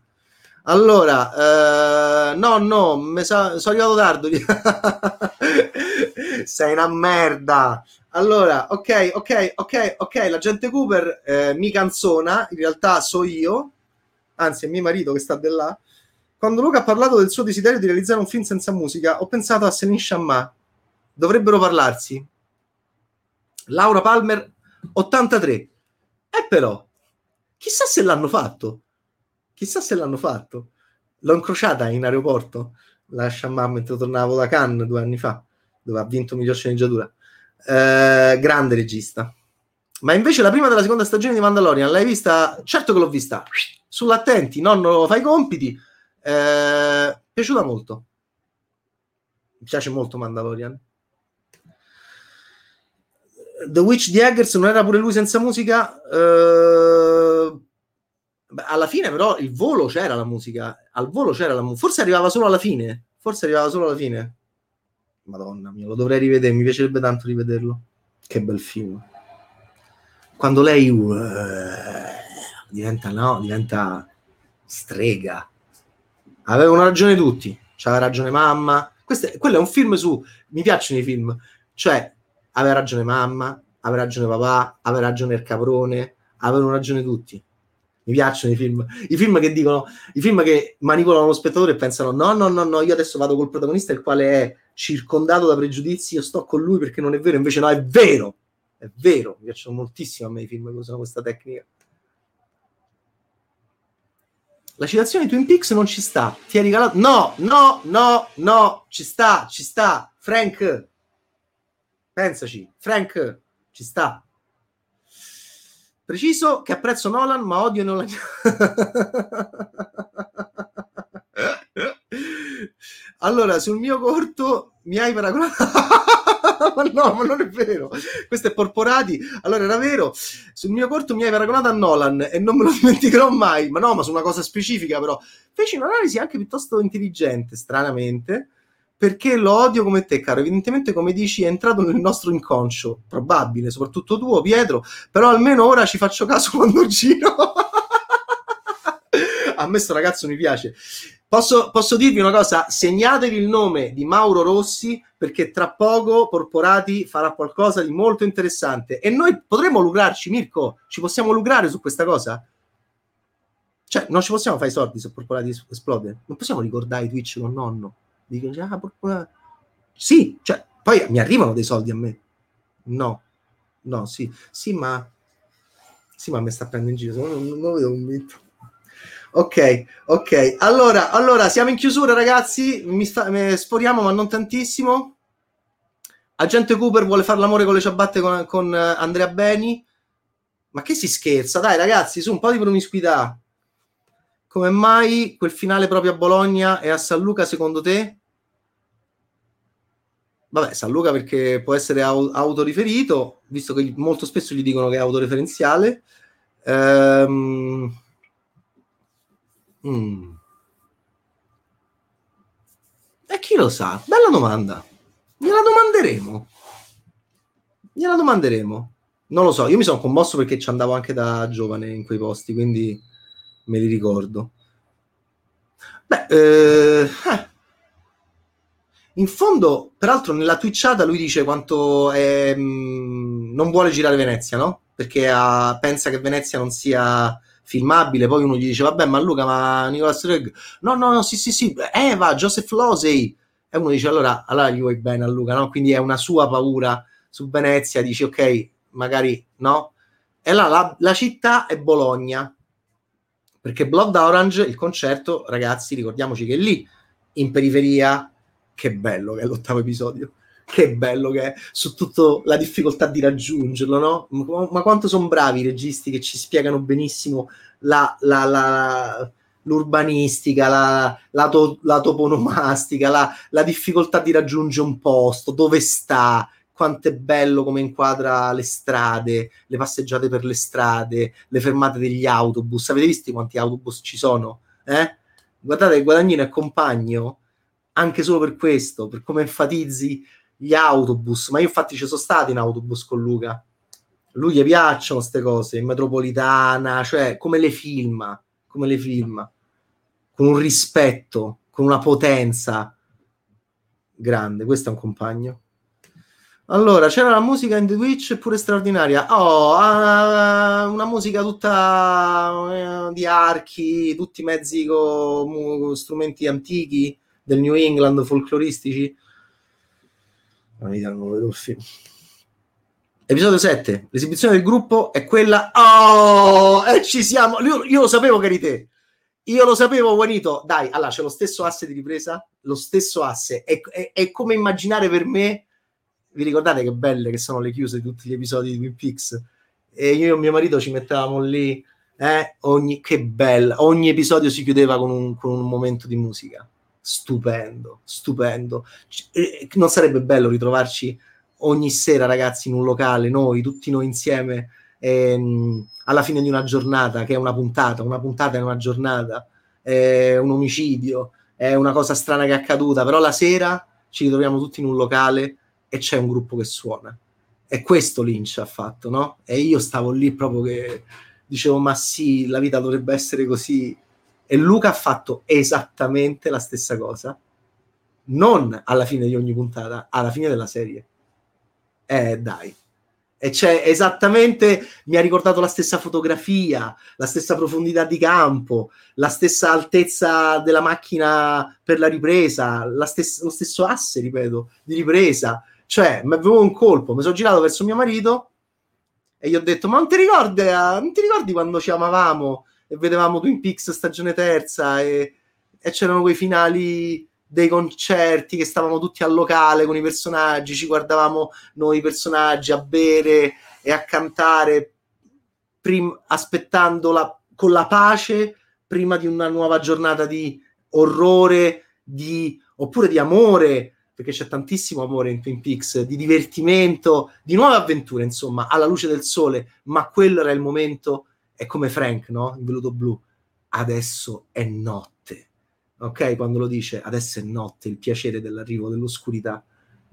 Allora, eh, no, no, sono arrivato tardi. [LAUGHS] Sei una merda. Allora, ok, ok, ok, ok, l'agente Cooper eh, mi canzona, in realtà so io, anzi è mio marito che sta di là. Quando Luca ha parlato del suo desiderio di realizzare un film senza musica, ho pensato a Selin Shamma. Dovrebbero parlarsi. Laura Palmer, 83. E però, chissà se l'hanno fatto. Chissà se l'hanno fatto. L'ho incrociata in aeroporto, la Shamma, mentre tornavo da Cannes due anni fa, dove ha vinto miglior sceneggiatura eh, grande regista. Ma invece la prima della seconda stagione di Mandalorian l'hai vista? Certo che l'ho vista. Sull'attenti, nonno fai i compiti. Eh, piaciuta molto. Mi piace molto Mandalorian. The Witch di Eggers non era pure lui senza musica? Eh, alla fine però il volo c'era la musica. Al volo c'era la musica. Forse arrivava solo alla fine. Forse arrivava solo alla fine. Madonna mia, lo dovrei rivedere, mi piacerebbe tanto rivederlo. Che bel film. Quando lei uh, diventa, no, diventa strega. Avevano ragione tutti, c'aveva ragione mamma. Questo, quello è un film su... Mi piacciono i film. Cioè, aveva ragione mamma, aveva ragione papà, aveva ragione il caprone, avevano ragione tutti. Mi piacciono i film, i film che dicono, i film che manipolano lo spettatore e pensano: no, no, no, no, io adesso vado col protagonista, il quale è circondato da pregiudizi, io sto con lui perché non è vero, invece no, è vero, è vero, mi piacciono moltissimo a me i film che usano questa tecnica. La citazione di Twin Peaks non ci sta, ti ha regalato... No, no, no, no, ci sta, ci sta, Frank, pensaci, Frank, ci sta. Preciso che apprezzo Nolan, ma odio Nolan. Allora, sul mio corto mi hai paragonato. [LAUGHS] ma no, ma non è vero. Questo è Porporati. Allora era vero. Sul mio corto mi hai paragonato a Nolan e non me lo dimenticherò mai. Ma no, ma su una cosa specifica, però. Feci un'analisi anche piuttosto intelligente, stranamente, perché lo odio come te, caro. Evidentemente, come dici, è entrato nel nostro inconscio. Probabile, soprattutto tuo, Pietro. Però almeno ora ci faccio caso [LAUGHS] quando giro. a me sto ragazzo mi piace. Posso, posso, dirvi una cosa? Segnatevi il nome di Mauro Rossi perché tra poco Porporati farà qualcosa di molto interessante e noi potremmo lucrarci, Mirko. Ci possiamo lucrare su questa cosa? Cioè, non ci possiamo fare i soldi se Porporati esplode. Non possiamo ricordare Twitch con nonno. Dico, ah, Porporati. Sì, cioè, poi mi arrivano dei soldi a me. No, no, sì, sì, ma sì, ma mi sta prendendo in giro. Non, non lo vedo convinto. Ok, ok. Allora, allora, siamo in chiusura, ragazzi. Mi, sta, mi sforiamo, ma non tantissimo. Agente Cooper vuole fare l'amore con le ciabatte con, con Andrea Beni. Ma che si scherza? Dai ragazzi, su un po' di promiscuità. Come mai quel finale proprio a Bologna e a San Luca secondo te? Vabbè, San Luca perché può essere au- autoriferito, visto che molto spesso gli dicono che è autoreferenziale. Ehm... Mm. E chi lo sa? Bella domanda. Gliela domanderemo. Gliela domanderemo. Non lo so, io mi sono commosso perché ci andavo anche da giovane in quei posti, quindi me li ricordo. Beh, eh, eh in fondo, peraltro, nella twitchata lui dice quanto è, mh, mm, non vuole girare Venezia, no? Perché ha, pensa che Venezia non sia filmabile. Poi uno gli dice: Vabbè, ma Luca, ma Nicolas Reg, no, no, no, sì, sì, sì, Eva, Joseph Losey. E uno dice: Allora, allora gli vuoi bene a Luca, no? Quindi è una sua paura su Venezia. Dici, ok, magari no. E là la, la città è Bologna. Perché Blood Orange, il concerto, ragazzi, ricordiamoci che lì in periferia che bello che è l'ottavo episodio che bello che è su tutta la difficoltà di raggiungerlo, no? Ma, ma quanto sono bravi i registi che ci spiegano benissimo la, la, la, l'urbanistica, la, to, toponomastica, la, difficoltà di raggiungere un posto, dove sta, quanto è bello come inquadra le strade, le passeggiate per le strade, le fermate degli autobus. Avete visto quanti autobus ci sono? Eh? Guardate, Guadagnino è compagno anche solo per questo, per come enfatizzi gli autobus. Ma io infatti ci sono stato in autobus con Luca. Lui gli piacciono queste cose, in metropolitana, cioè come le filma, come le filma, con un rispetto, con una potenza grande. Questo è un compagno. Allora, c'era la musica in The Witch pure straordinaria. Oh, uh, una musica tutta uh, di archi, tutti mezzi con strumenti antichi del New England folcloristici. Non vedo il film. Episodio 7. L'esibizione del gruppo è quella. Oh, e ci siamo. Io, io, lo sapevo che te. Io lo sapevo, Juanito. Dai, allora c'è lo stesso asse di ripresa. Lo stesso asse. È, è, è come immaginare per me. Vi ricordate che belle che sono le chiuse di tutti gli episodi di Twin Peaks? E io e mio marito ci mettevamo lì. Eh, ogni, che bella. Ogni episodio si chiudeva con un, con un momento di musica stupendo, stupendo. Non sarebbe bello ritrovarci ogni sera, ragazzi, in un locale, noi, tutti noi insieme, ehm, alla fine di una giornata, che è una puntata, una puntata è una giornata, è un omicidio, è una cosa strana che è accaduta, però la sera ci ritroviamo tutti in un locale e c'è un gruppo che suona. E questo Lynch ha fatto, no? E io stavo lì proprio che dicevo, ma sì, la vita dovrebbe essere così e Luca ha fatto esattamente la stessa cosa, non alla fine di ogni puntata, alla fine della serie. Eh, dai. E c'è esattamente, mi ha ricordato la stessa fotografia, la stessa profondità di campo, la stessa altezza della macchina per la ripresa, la stessa, lo stesso asse, ripeto, di ripresa. Cioè, mi avevo un colpo, mi sono girato verso mio marito e gli ho detto, ma non ti ricordi, eh, non ti ricordi quando ci amavamo? E vedevamo Twin Peaks stagione terza e, e c'erano quei finali dei concerti che stavamo tutti al locale con i personaggi, ci guardavamo noi personaggi a bere e a cantare prim- aspettando la, con la pace prima di una nuova giornata di orrore, di, oppure di amore, perché c'è tantissimo amore in Twin Peaks, di divertimento, di nuove avventure, insomma, alla luce del sole, ma quello era il momento è come Frank, no? In veluto blu. Adesso è notte. Ok? Quando lo dice, adesso è notte, il piacere dell'arrivo dell'oscurità.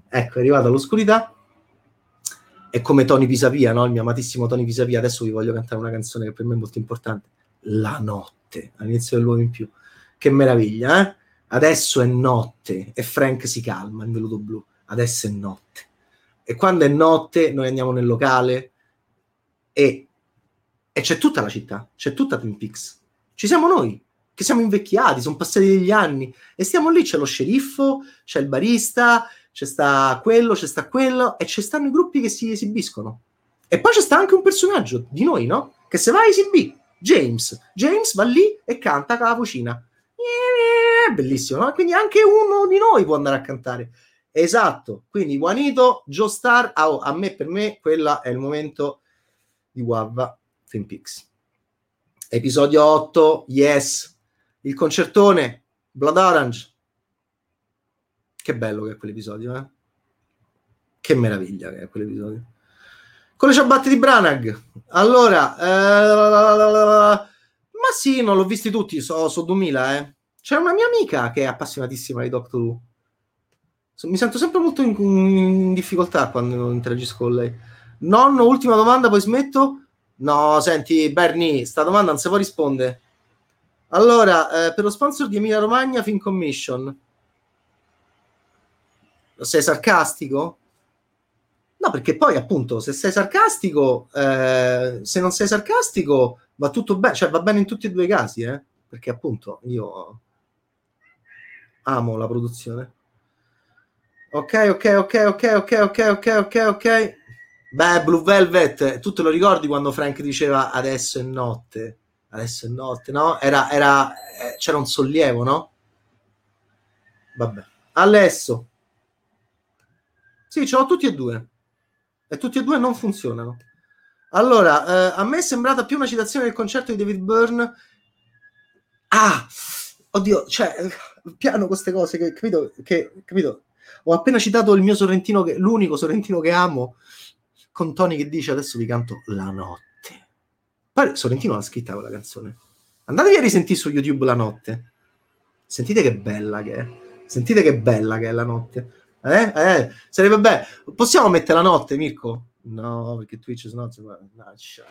Ecco, è arrivata l'oscurità. È come Tony Pisapia, no? Il mio amatissimo Tony Pisapia. Adesso vi voglio cantare una canzone che per me è molto importante. La notte, all'inizio dell'uomo in più. Che meraviglia, eh? Adesso è notte e Frank si calma in veluto blu. Adesso è notte. E quando è notte noi andiamo nel locale e e c'è tutta la città, c'è tutta Twin Peaks. Ci siamo noi, che siamo invecchiati, sono passati degli anni, e stiamo lì, c'è lo sceriffo, c'è il barista, c'è sta quello, c'è sta quello, e ci stanno i gruppi che si esibiscono. E poi c'è sta anche un personaggio di noi, no? Che se va a esibì, James. James va lì e canta con la vocina. Bellissimo, no? Quindi anche uno di noi può andare a cantare. Esatto, quindi Juanito, Joe Star, oh, a me, per me, quello è il momento di Guava Twin Peaks. Episodio 8, Yes. Il concertone, Blood Orange. Che bello che è quell'episodio, eh? Che meraviglia che è quell'episodio. Con le ciabatte di Branagh. Allora, eh, ma sì, non l'ho visti tutti, so, so 2000, eh. C'è una mia amica che è appassionatissima di Doctor Who. Mi sento sempre molto in, in difficoltà quando interagisco con lei. Nonno, ultima domanda, poi smetto. No, senti, Bernie, sta domanda non si può rispondere. Allora, eh, per lo sponsor di Emilia Romagna, Film Commission. Sei sarcastico? No, perché poi appunto, se sei sarcastico, eh, se non sei sarcastico, va tutto bene, cioè va bene in tutti e due i casi, eh? Perché appunto io amo la produzione. Ok, ok, ok, ok, ok, ok, ok, ok, ok. Beh, Blue Velvet, tu te lo ricordi quando Frank diceva adesso è notte? Adesso è notte, no? Era, era, eh, c'era un sollievo, no? Vabbè. Adesso. Sì, ce l'ho tutti e due. E tutti e due non funzionano. Allora, eh, a me è sembrata più una citazione del concerto di David Byrne. Ah, oddio, cioè, [LAUGHS] piano queste cose che, capito, che, capito, ho appena citato il mio sorrentino, che, l'unico sorrentino che amo, con Tony che dice adesso vi canto La notte. Poi Sorrentino l'ha scritta quella canzone. Andatevi a risentire su YouTube La notte. Sentite che bella che è. Sentite che bella che è la notte. Eh? Eh? Sarebbe bello. Possiamo mettere la notte, Mirko? No, perché Twitch no,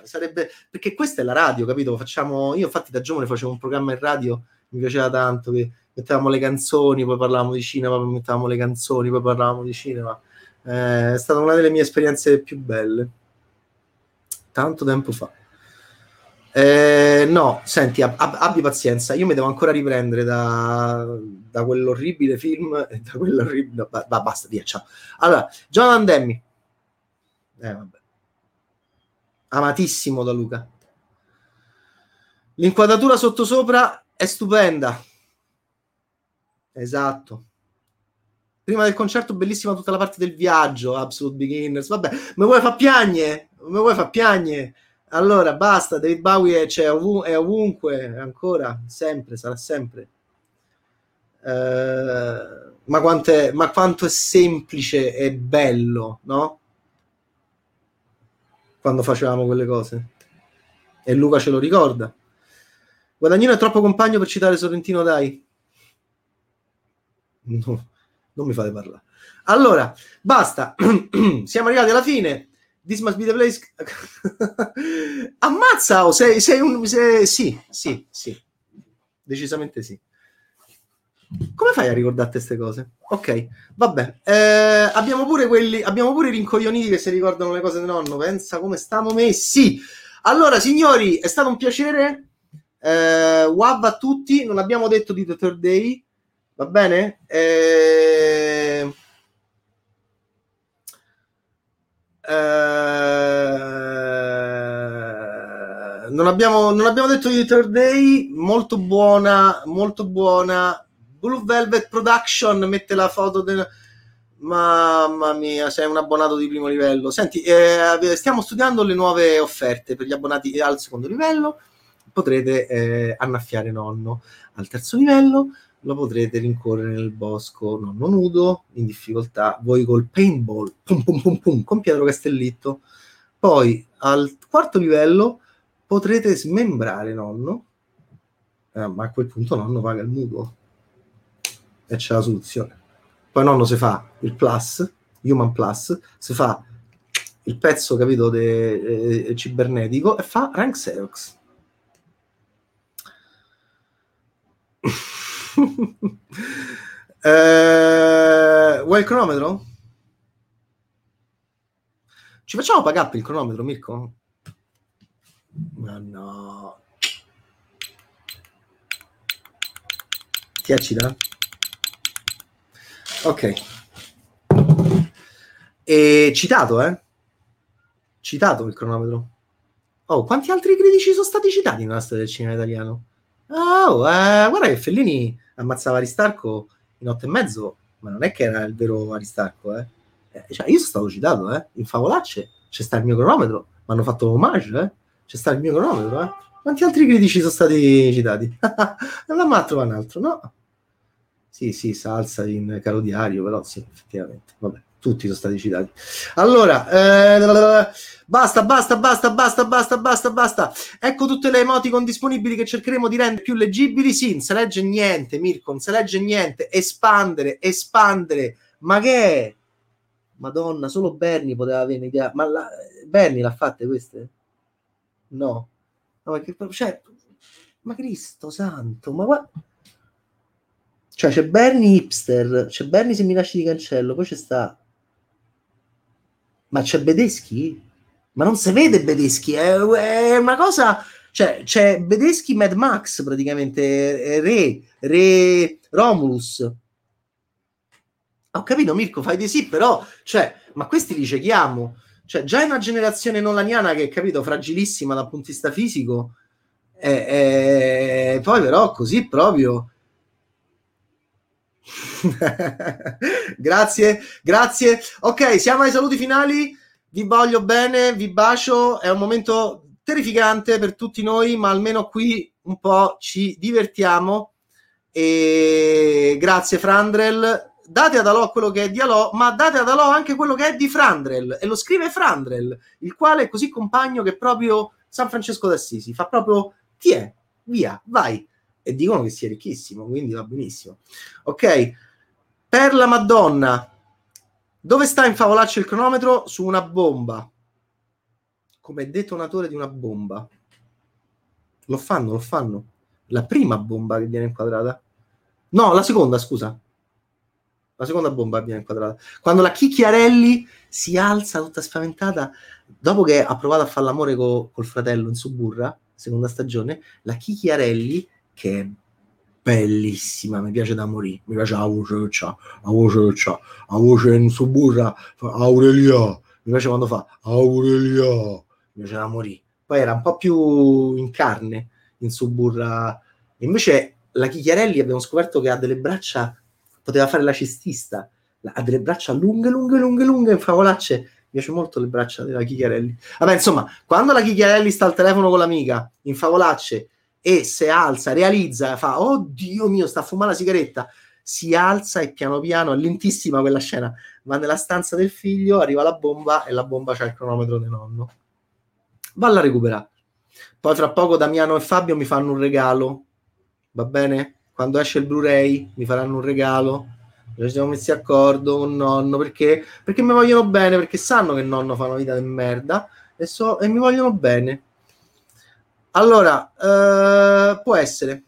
sarebbe perché questa è la radio, capito? Facciamo io infatti da giovane facevo un programma in radio, mi piaceva tanto che mettevamo le canzoni, poi parlavamo di cinema, poi mettevamo le canzoni, poi parlavamo di cinema. Eh, è stata una delle mie esperienze più belle. Tanto tempo fa. Eh, no, senti, ab- abbi pazienza, io mi devo ancora riprendere da, da quell'orribile film e [LAUGHS] da quell'orribile... Ba- ba- basta, via, ciao. Allora, Jonathan Demme. Eh, vabbè. Amatissimo da Luca. L'inquadratura sottosopra è stupenda. Esatto. Prima del concerto, bellissima tutta la parte del viaggio, Absolute Beginners. Vabbè, mi vuoi far piagne? Mi vuoi far piagne? Allora, basta, David Bowie è, cioè, ovun- è ovunque, ancora, sempre, sarà sempre. Uh, ma, è, ma, quanto è semplice e bello, no? Quando facevamo quelle cose. E Luca ce lo ricorda. Guadagnino è troppo compagno per citare Sorrentino, dai. No, non mi fate parlare. Allora, basta. [CLEARS THROAT] Siamo arrivati alla fine. This must be the place. [LAUGHS] Ammazza, oh, sei, sei un. Sei, sì, sì, sì. Decisamente sì. Come fai a ricordarti queste cose? Ok, vabbè. Eh, abbiamo pure quelli, abbiamo pure i rincoglioniti che si ricordano le cose del nonno. Pensa come stiamo messi. Allora, signori, è stato un piacere. Eh, WAV a tutti. Non abbiamo detto di The Third Day. Va bene? Eh, Eh, non, abbiamo, non abbiamo detto di Third Day, molto buona, molto buona. Blue Velvet Production mette la foto del... Mamma mia, sei un abbonato di primo livello. Senti, eh, stiamo studiando le nuove offerte per gli abbonati al secondo livello. Potrete eh, annaffiare nonno al terzo livello lo potrete rincorrere nel bosco nonno nudo, in difficoltà, voi col paintball, pum pum pum pum, con Pietro Castellitto. Poi al quarto livello potrete smembrare nonno, eh, ma a quel punto nonno paga il mutuo e c'è la soluzione. Poi nonno si fa il plus, human plus, si fa il pezzo, capito, de, eh, cibernetico e fa rank Xerox. [LAUGHS] eh, vuoi il cronometro? Ci facciamo pagare per il cronometro, Mirko? Ma no. Ti accida? Ok. E citato, eh? Citato il cronometro. Oh, quanti altri critici sono stati citati nella storia del cinema italiano? Oh, eh, guarda che Fellini ammazzava Aristarco in otto e mezzo, ma non è che era il vero Aristarco, eh. eh cioè, io sono stato citato, eh. In Favolacce c'è sta il mio cronometro, mi hanno fatto omaggio, eh. C'è sta il mio cronometro, eh? Quanti altri critici sono stati citati? non la trova un altro, no? Sì, sì, salsa in caro diario, però sì, effettivamente. Vabbè, tutti sono stati citati. Allora, eh, basta, basta, basta, basta, basta, basta, basta. Ecco tutte le emoticon disponibili che cercheremo di rendere più leggibili. Sì, non si legge niente, Mirko, non si legge niente. Espandere, espandere. Ma che è? Madonna, solo Bernie poteva avere un'idea. Ma la, Bernie l'ha fatte queste? No. no perché, cioè, ma Cristo santo, ma guarda... Cioè, c'è Bernie hipster, c'è Bernie se mi lasci di cancello, poi c'è sta... Ma c'è Bedeschi? Ma non si vede Bedeschi, è, è una cosa... Cioè, c'è Bedeschi Mad Max praticamente, Re, Re Romulus. Ho capito, Mirko, fai di sì, però, cioè, ma questi li cechiamo. Cioè, già è una generazione nolaniana che, capito, fragilissima dal punto di vista fisico, e, e poi però così proprio... [LAUGHS] grazie, grazie. Ok, siamo ai saluti finali. Vi voglio bene, vi bacio. È un momento terrificante per tutti noi, ma almeno qui un po' ci divertiamo. E grazie, Frandrel date ad Alò quello che è di Alò, ma date ad Alò anche quello che è di Frandrel. E lo scrive Frandrel, il quale è così compagno che proprio San Francesco d'Assisi fa proprio ti è, via, vai. E dicono che sia ricchissimo, quindi va benissimo. Ok, per la Madonna, dove sta in favolaccio il cronometro? Su una bomba, come detonatore di una bomba. Lo fanno, lo fanno. La prima bomba che viene inquadrata. No, la seconda, scusa la seconda bomba viene inquadrata. Quando la Chicchiarelli si alza tutta spaventata, dopo che ha provato a fare l'amore co- col fratello in Suburra, seconda stagione, la Chicchiarelli, che è bellissima, mi piace da morire, mi piace la voce che c'ha, la voce che c'ha, la voce in Suburra, Aurelia, mi piace quando fa Aurelia, mi piace da morire. Poi era un po' più in carne in Suburra, invece la Chicchiarelli abbiamo scoperto che ha delle braccia poteva fare la cestista, ha delle braccia lunghe, lunghe, lunghe, lunghe, in favolacce. Mi piace molto le braccia della Chicchiarelli. Vabbè, insomma, quando la Chicchiarelli sta al telefono con l'amica, in favolacce, e se alza, realizza, fa, oh Dio mio, sta fumare la sigaretta, si alza e piano piano, è lentissima quella scena, va nella stanza del figlio, arriva la bomba e la bomba c'ha il cronometro del nonno. Valla a recuperare. Poi fra poco Damiano e Fabio mi fanno un regalo, va bene? quando esce il Blu-ray mi faranno un regalo. Ci siamo messi d'accordo con nonno perché, perché mi vogliono bene, perché sanno che nonno fa una vita di merda e, so, e mi vogliono bene. Allora, eh, può essere.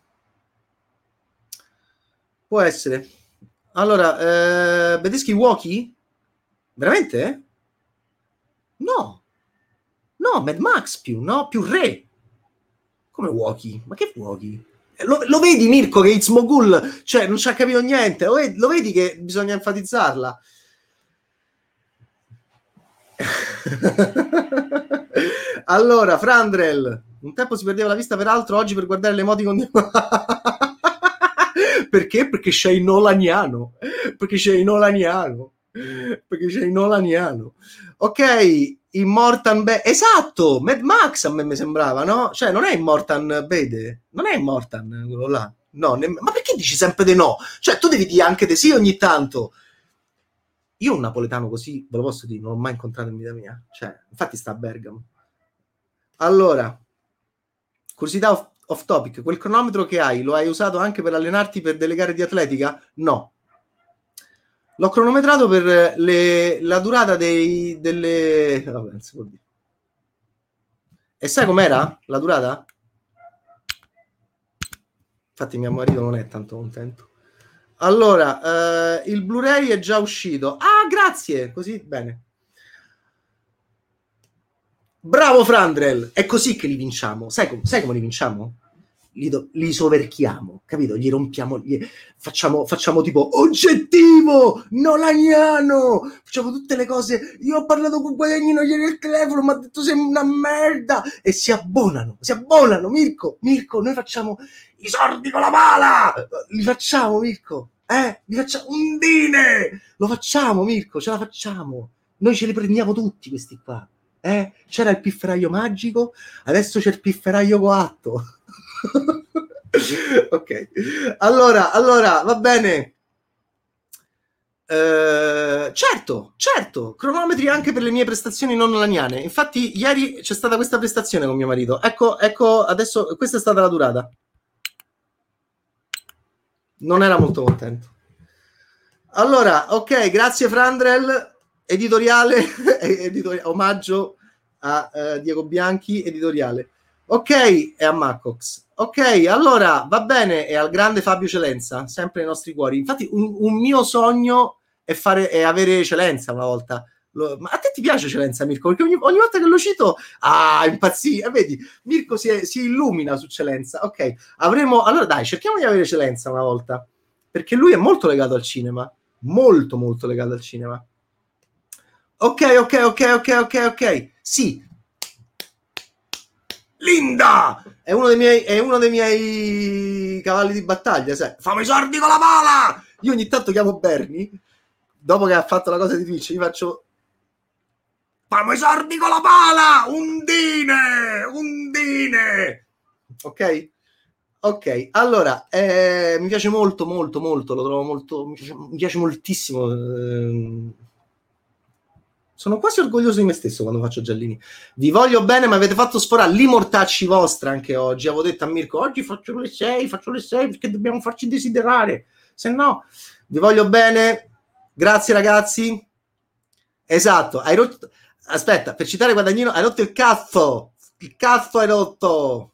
Può essere. Allora, eh, Bedeschi Walkie? Veramente? No. No, Mad Max più, no? Più Re. Come Walkie? Ma che Walkie? Lo, lo, vedi Mirko che It's Mogul cioè non ci ha capito niente lo vedi, lo vedi che bisogna enfatizzarla [LAUGHS] allora Frandrel un tempo si perdeva la vista peraltro oggi per guardare le emoticon di... [LAUGHS] perché? perché c'è il Nolaniano perché c'è il Nolaniano perché c'è il Nolaniano ok Immortan Be- esatto, Mad Max a me mi sembrava, no? Cioè, non è Immortan Bede, non è Immortan quello là. No, ne- ma perché dici sempre di no? Cioè, tu devi dire anche di sì ogni tanto. Io un napoletano così, ve lo posso dire, non l'ho mai incontrato in vita mia. Cioè, infatti sta a Bergamo. Allora, curiosità off, off topic, quel cronometro che hai, lo hai usato anche per allenarti per delle gare di atletica? No, L'ho cronometrato per le, la durata dei, delle... Vabbè, non si può dire. E sai com'era la durata? Infatti mio marito non è tanto contento. Allora, eh, il Blu-ray è già uscito. Ah, grazie! Così, bene. Bravo Frandrel! È così che li vinciamo. Sai, com- sai come li vinciamo? li, do, li soverchiamo, capito? Gli rompiamo, gli, facciamo, facciamo tipo oggettivo, nolaniano, facciamo tutte le cose. Io ho parlato con Guadagnino ieri al telefono, mi ha detto sei una merda e si abbonano, si abbonano, Mirko, Mirko, noi facciamo i sordi con la pala, li facciamo, Mirko, eh? Li facciamo, undine, lo facciamo, Mirko, ce la facciamo. Noi ce li prendiamo tutti questi qua. Eh? C'era il pifferaio magico, adesso c'è il pifferaio coatto. [LAUGHS] ok, allora, allora, va bene. Uh, certo, certo, cronometri anche per le mie prestazioni non laniane. Infatti, ieri c'è stata questa prestazione con mio marito. Ecco, ecco, adesso questa è stata la durata. Non era molto contento. Allora, ok, grazie Frandrel, editoriale, [LAUGHS] editoriale omaggio a uh, Diego Bianchi, editoriale. Ok, e a Macox. Ok, allora va bene, e al grande Fabio Celenza, sempre nei nostri cuori. Infatti, un, un mio sogno è, fare, è avere Celenza una volta. Lo, ma a te ti piace Celenza, Mirko? Perché ogni, ogni volta che lo cito, ah, impazzì. Eh, vedi, Mirko si, è, si, illumina su Celenza. Ok, avremo. Allora, dai, cerchiamo di avere Celenza una volta, perché lui è molto legato al cinema. Molto, molto legato al cinema. Ok, ok, ok, ok, ok, ok. Sì, Linda è uno dei miei, è uno dei miei cavalli di battaglia. Sai? Fammi i sordi con la pala. Io ogni tanto chiamo Bernie dopo che ha fatto la cosa di Twitch. Gli faccio fammi i sordi con la pala. Undine, undine. Ok, ok. Allora eh, mi piace molto, molto, molto. Lo trovo molto, mi piace, mi piace moltissimo. Eh, sono quasi orgoglioso di me stesso quando faccio Giallini. Vi voglio bene, ma avete fatto sforare li mortacci vostri anche oggi. Avevo detto a Mirko, oggi faccio le 6, faccio le 6 perché dobbiamo farci desiderare. Se no, vi voglio bene. Grazie ragazzi. Esatto, hai rotto... Aspetta, per citare Guadagnino, hai rotto il cazzo. Il cazzo hai rotto.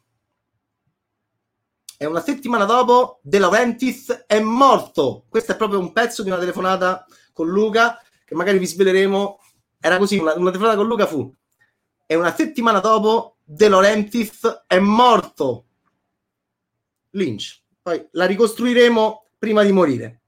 E una settimana dopo De Laurentiis è morto. Questo è proprio un pezzo di una telefonata con Luca che magari vi sveleremo era così, una, una telefonata con Luca fu e una settimana dopo De Laurentiis è morto. Lynch. Poi la ricostruiremo prima di morire.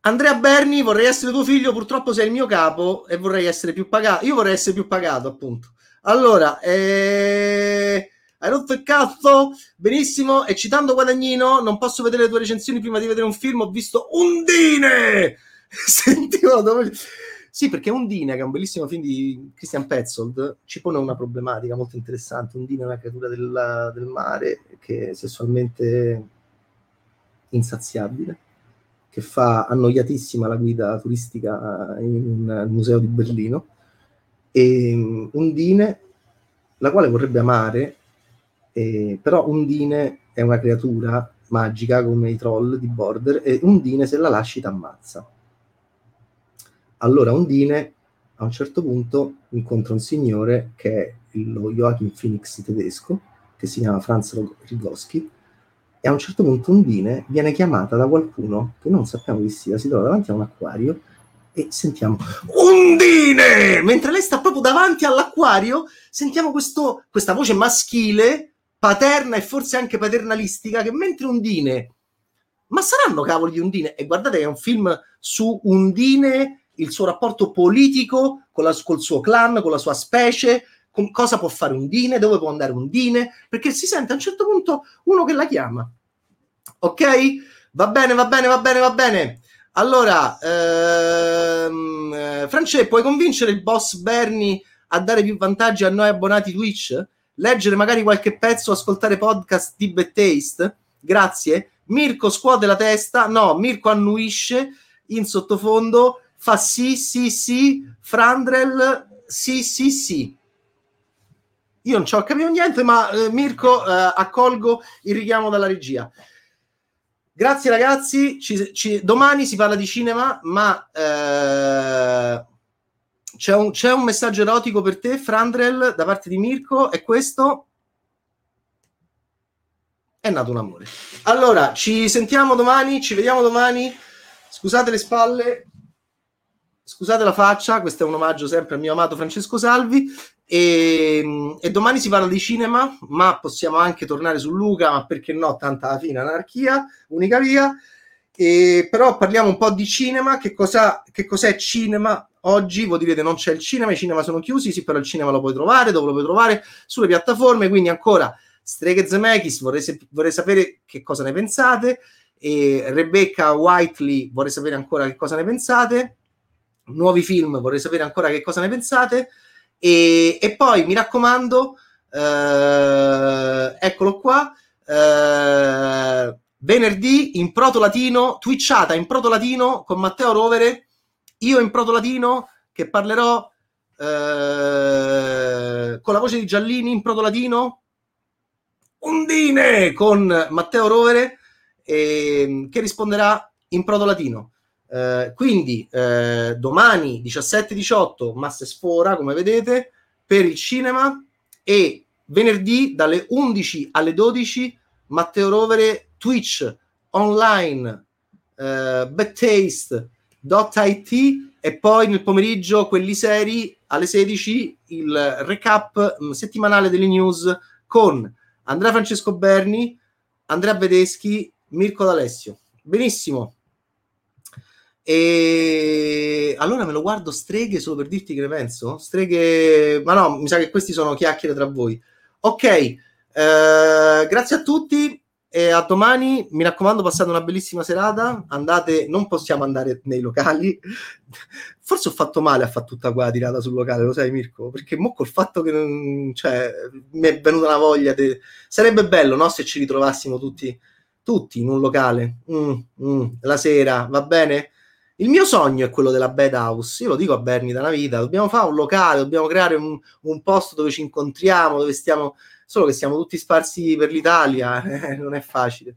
Andrea Berni, vorrei essere tuo figlio, purtroppo sei il mio capo e vorrei essere più pagato. Io vorrei essere più pagato, appunto. Allora, eh... hai rotto il cazzo? Benissimo. E citando Guadagnino, non posso vedere le tue recensioni prima di vedere un film. Ho visto Undine! [LAUGHS] sentivo dove... Sì, perché Undine, che è un bellissimo film di Christian Petzold, ci pone una problematica molto interessante. Undine è una creatura del, del mare che è sessualmente insaziabile, che fa annoiatissima la guida turistica in un museo di Berlino, e mm, Undine, la quale vorrebbe amare, eh, però Undine è una creatura magica come i troll di Border e Undine se la lasci ti ammazza allora Ondine a un certo punto incontra un signore che è lo Joachim Phoenix tedesco, che si chiama Franz Rigoschi, e a un certo punto Ondine viene chiamata da qualcuno che non sappiamo chi sia, si trova davanti a un acquario e sentiamo Undine! Mentre lei sta proprio davanti all'acquario, sentiamo questo, questa voce maschile, paterna e forse anche paternalistica, che mentre Undine... Ma saranno cavoli di Undine? E guardate è un film su Undine il suo rapporto politico la, col suo clan, con la sua specie, con cosa può fare Undine, dove può andare Undine, perché si sente a un certo punto uno che la chiama. Ok? Va bene, va bene, va bene, va bene. Allora, ehm, eh, France, puoi convincere il boss Bernie a dare più vantaggi a noi abbonati Twitch? Leggere magari qualche pezzo, ascoltare podcast di Bad Taste? Grazie. Mirko scuote la testa, no, Mirko annuisce in sottofondo fa sì, sì, sì, Frandrel, sì, sì, sì. Io non ci ho capito niente, ma eh, Mirko, eh, accolgo il richiamo dalla regia. Grazie ragazzi, ci, ci, domani si parla di cinema, ma eh, c'è, un, c'è un messaggio erotico per te, Frandrel, da parte di Mirko, è questo è nato un amore. Allora, ci sentiamo domani, ci vediamo domani. Scusate le spalle, scusate la faccia, questo è un omaggio sempre al mio amato Francesco Salvi. E, e, domani si parla di cinema, ma possiamo anche tornare su Luca, ma perché no, tanta alla fine anarchia, unica via. E, però parliamo un po' di cinema, che, cosa, che cos'è cinema oggi? Voi direte non c'è il cinema, i cinema sono chiusi, sì, però il cinema lo puoi trovare, dove lo puoi trovare? Sulle piattaforme, quindi ancora Streghe Zemeckis, vorrei, vorrei sapere che cosa ne pensate, e Rebecca Whiteley, vorrei sapere ancora che cosa ne pensate, nuovi film, vorrei sapere ancora che cosa ne pensate. E, e poi mi raccomando, eh, eccolo qua. Eh, venerdì in proto latino, twitchata in proto latino con Matteo Rovere, io in proto latino che parlerò eh, con la voce di Giallini in proto latino, Undine con Matteo Rovere eh, che risponderà in proto latino. Eh, quindi eh, domani 17-18 Masse Sfora, come vedete, per il cinema e venerdì dalle 11 alle 12 Matteo Rovere Twitch online eh, badtaste.it e poi nel pomeriggio quelli seri alle 16 il recap mh, mm, settimanale delle news con Andrea Francesco Berni, Andrea Vedeschi, Mirko D'Alessio. Benissimo. E allora me lo guardo streghe solo per dirti che ne penso? Streghe, ma no, mi sa che questi sono chiacchiere tra voi. Ok, eh, grazie a tutti e a domani. Mi raccomando, passate una bellissima serata. Andate, non possiamo andare nei locali. Forse ho fatto male a fare tutta quella tirata sul locale, lo sai, Mirko? Perché mo col fatto che non, cioè, mi è venuta una voglia. De... Sarebbe bello, no? Se ci ritrovassimo tutti, tutti in un locale mm, mm, la sera, va bene? Il mio sogno è quello della bed house. Io lo dico a Berni da una vita: dobbiamo fare un locale, dobbiamo creare un, un posto dove ci incontriamo, dove stiamo. Solo che siamo tutti sparsi per l'Italia, [LAUGHS] eh, non è facile.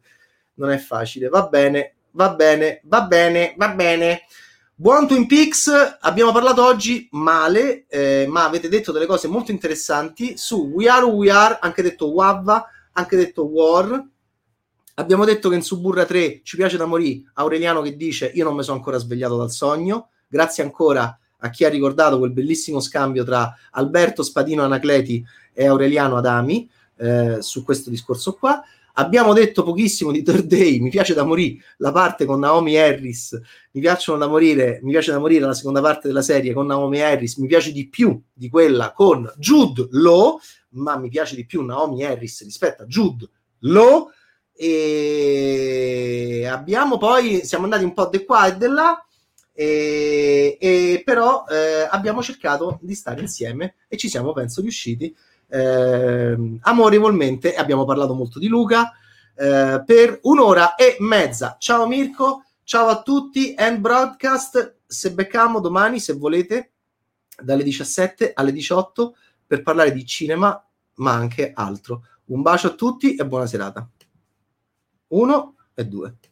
Non è facile. Va bene, va bene, va bene, va bene. Buon Twin Peaks, abbiamo parlato oggi male, eh, ma avete detto delle cose molto interessanti su We Are We Are, anche detto WAVA, anche detto War, Abbiamo detto che in Suburra 3 ci piace da morire Aureliano che dice io non mi sono ancora svegliato dal sogno. Grazie ancora a chi ha ricordato quel bellissimo scambio tra Alberto Spadino Anacleti e Aureliano Adami eh, su questo discorso qua. Abbiamo detto pochissimo di Third Day, mi piace da morire la parte con Naomi Harris, mi piacciono da morire, mi piace da morire la seconda parte della serie con Naomi Harris, mi piace di più di quella con Jude Law, ma mi piace di più Naomi Harris rispetto a Jude Law e abbiamo poi siamo andati un po' di qua e di là e, e però eh, abbiamo cercato di stare insieme e ci siamo penso riusciti eh, amorevolmente. Abbiamo parlato molto di Luca eh, per un'ora e mezza. Ciao Mirko ciao a tutti and broadcast. Se beccamo domani se volete dalle 17 alle 18 per parlare di cinema ma anche altro. Un bacio a tutti e buona serata 1 e 2.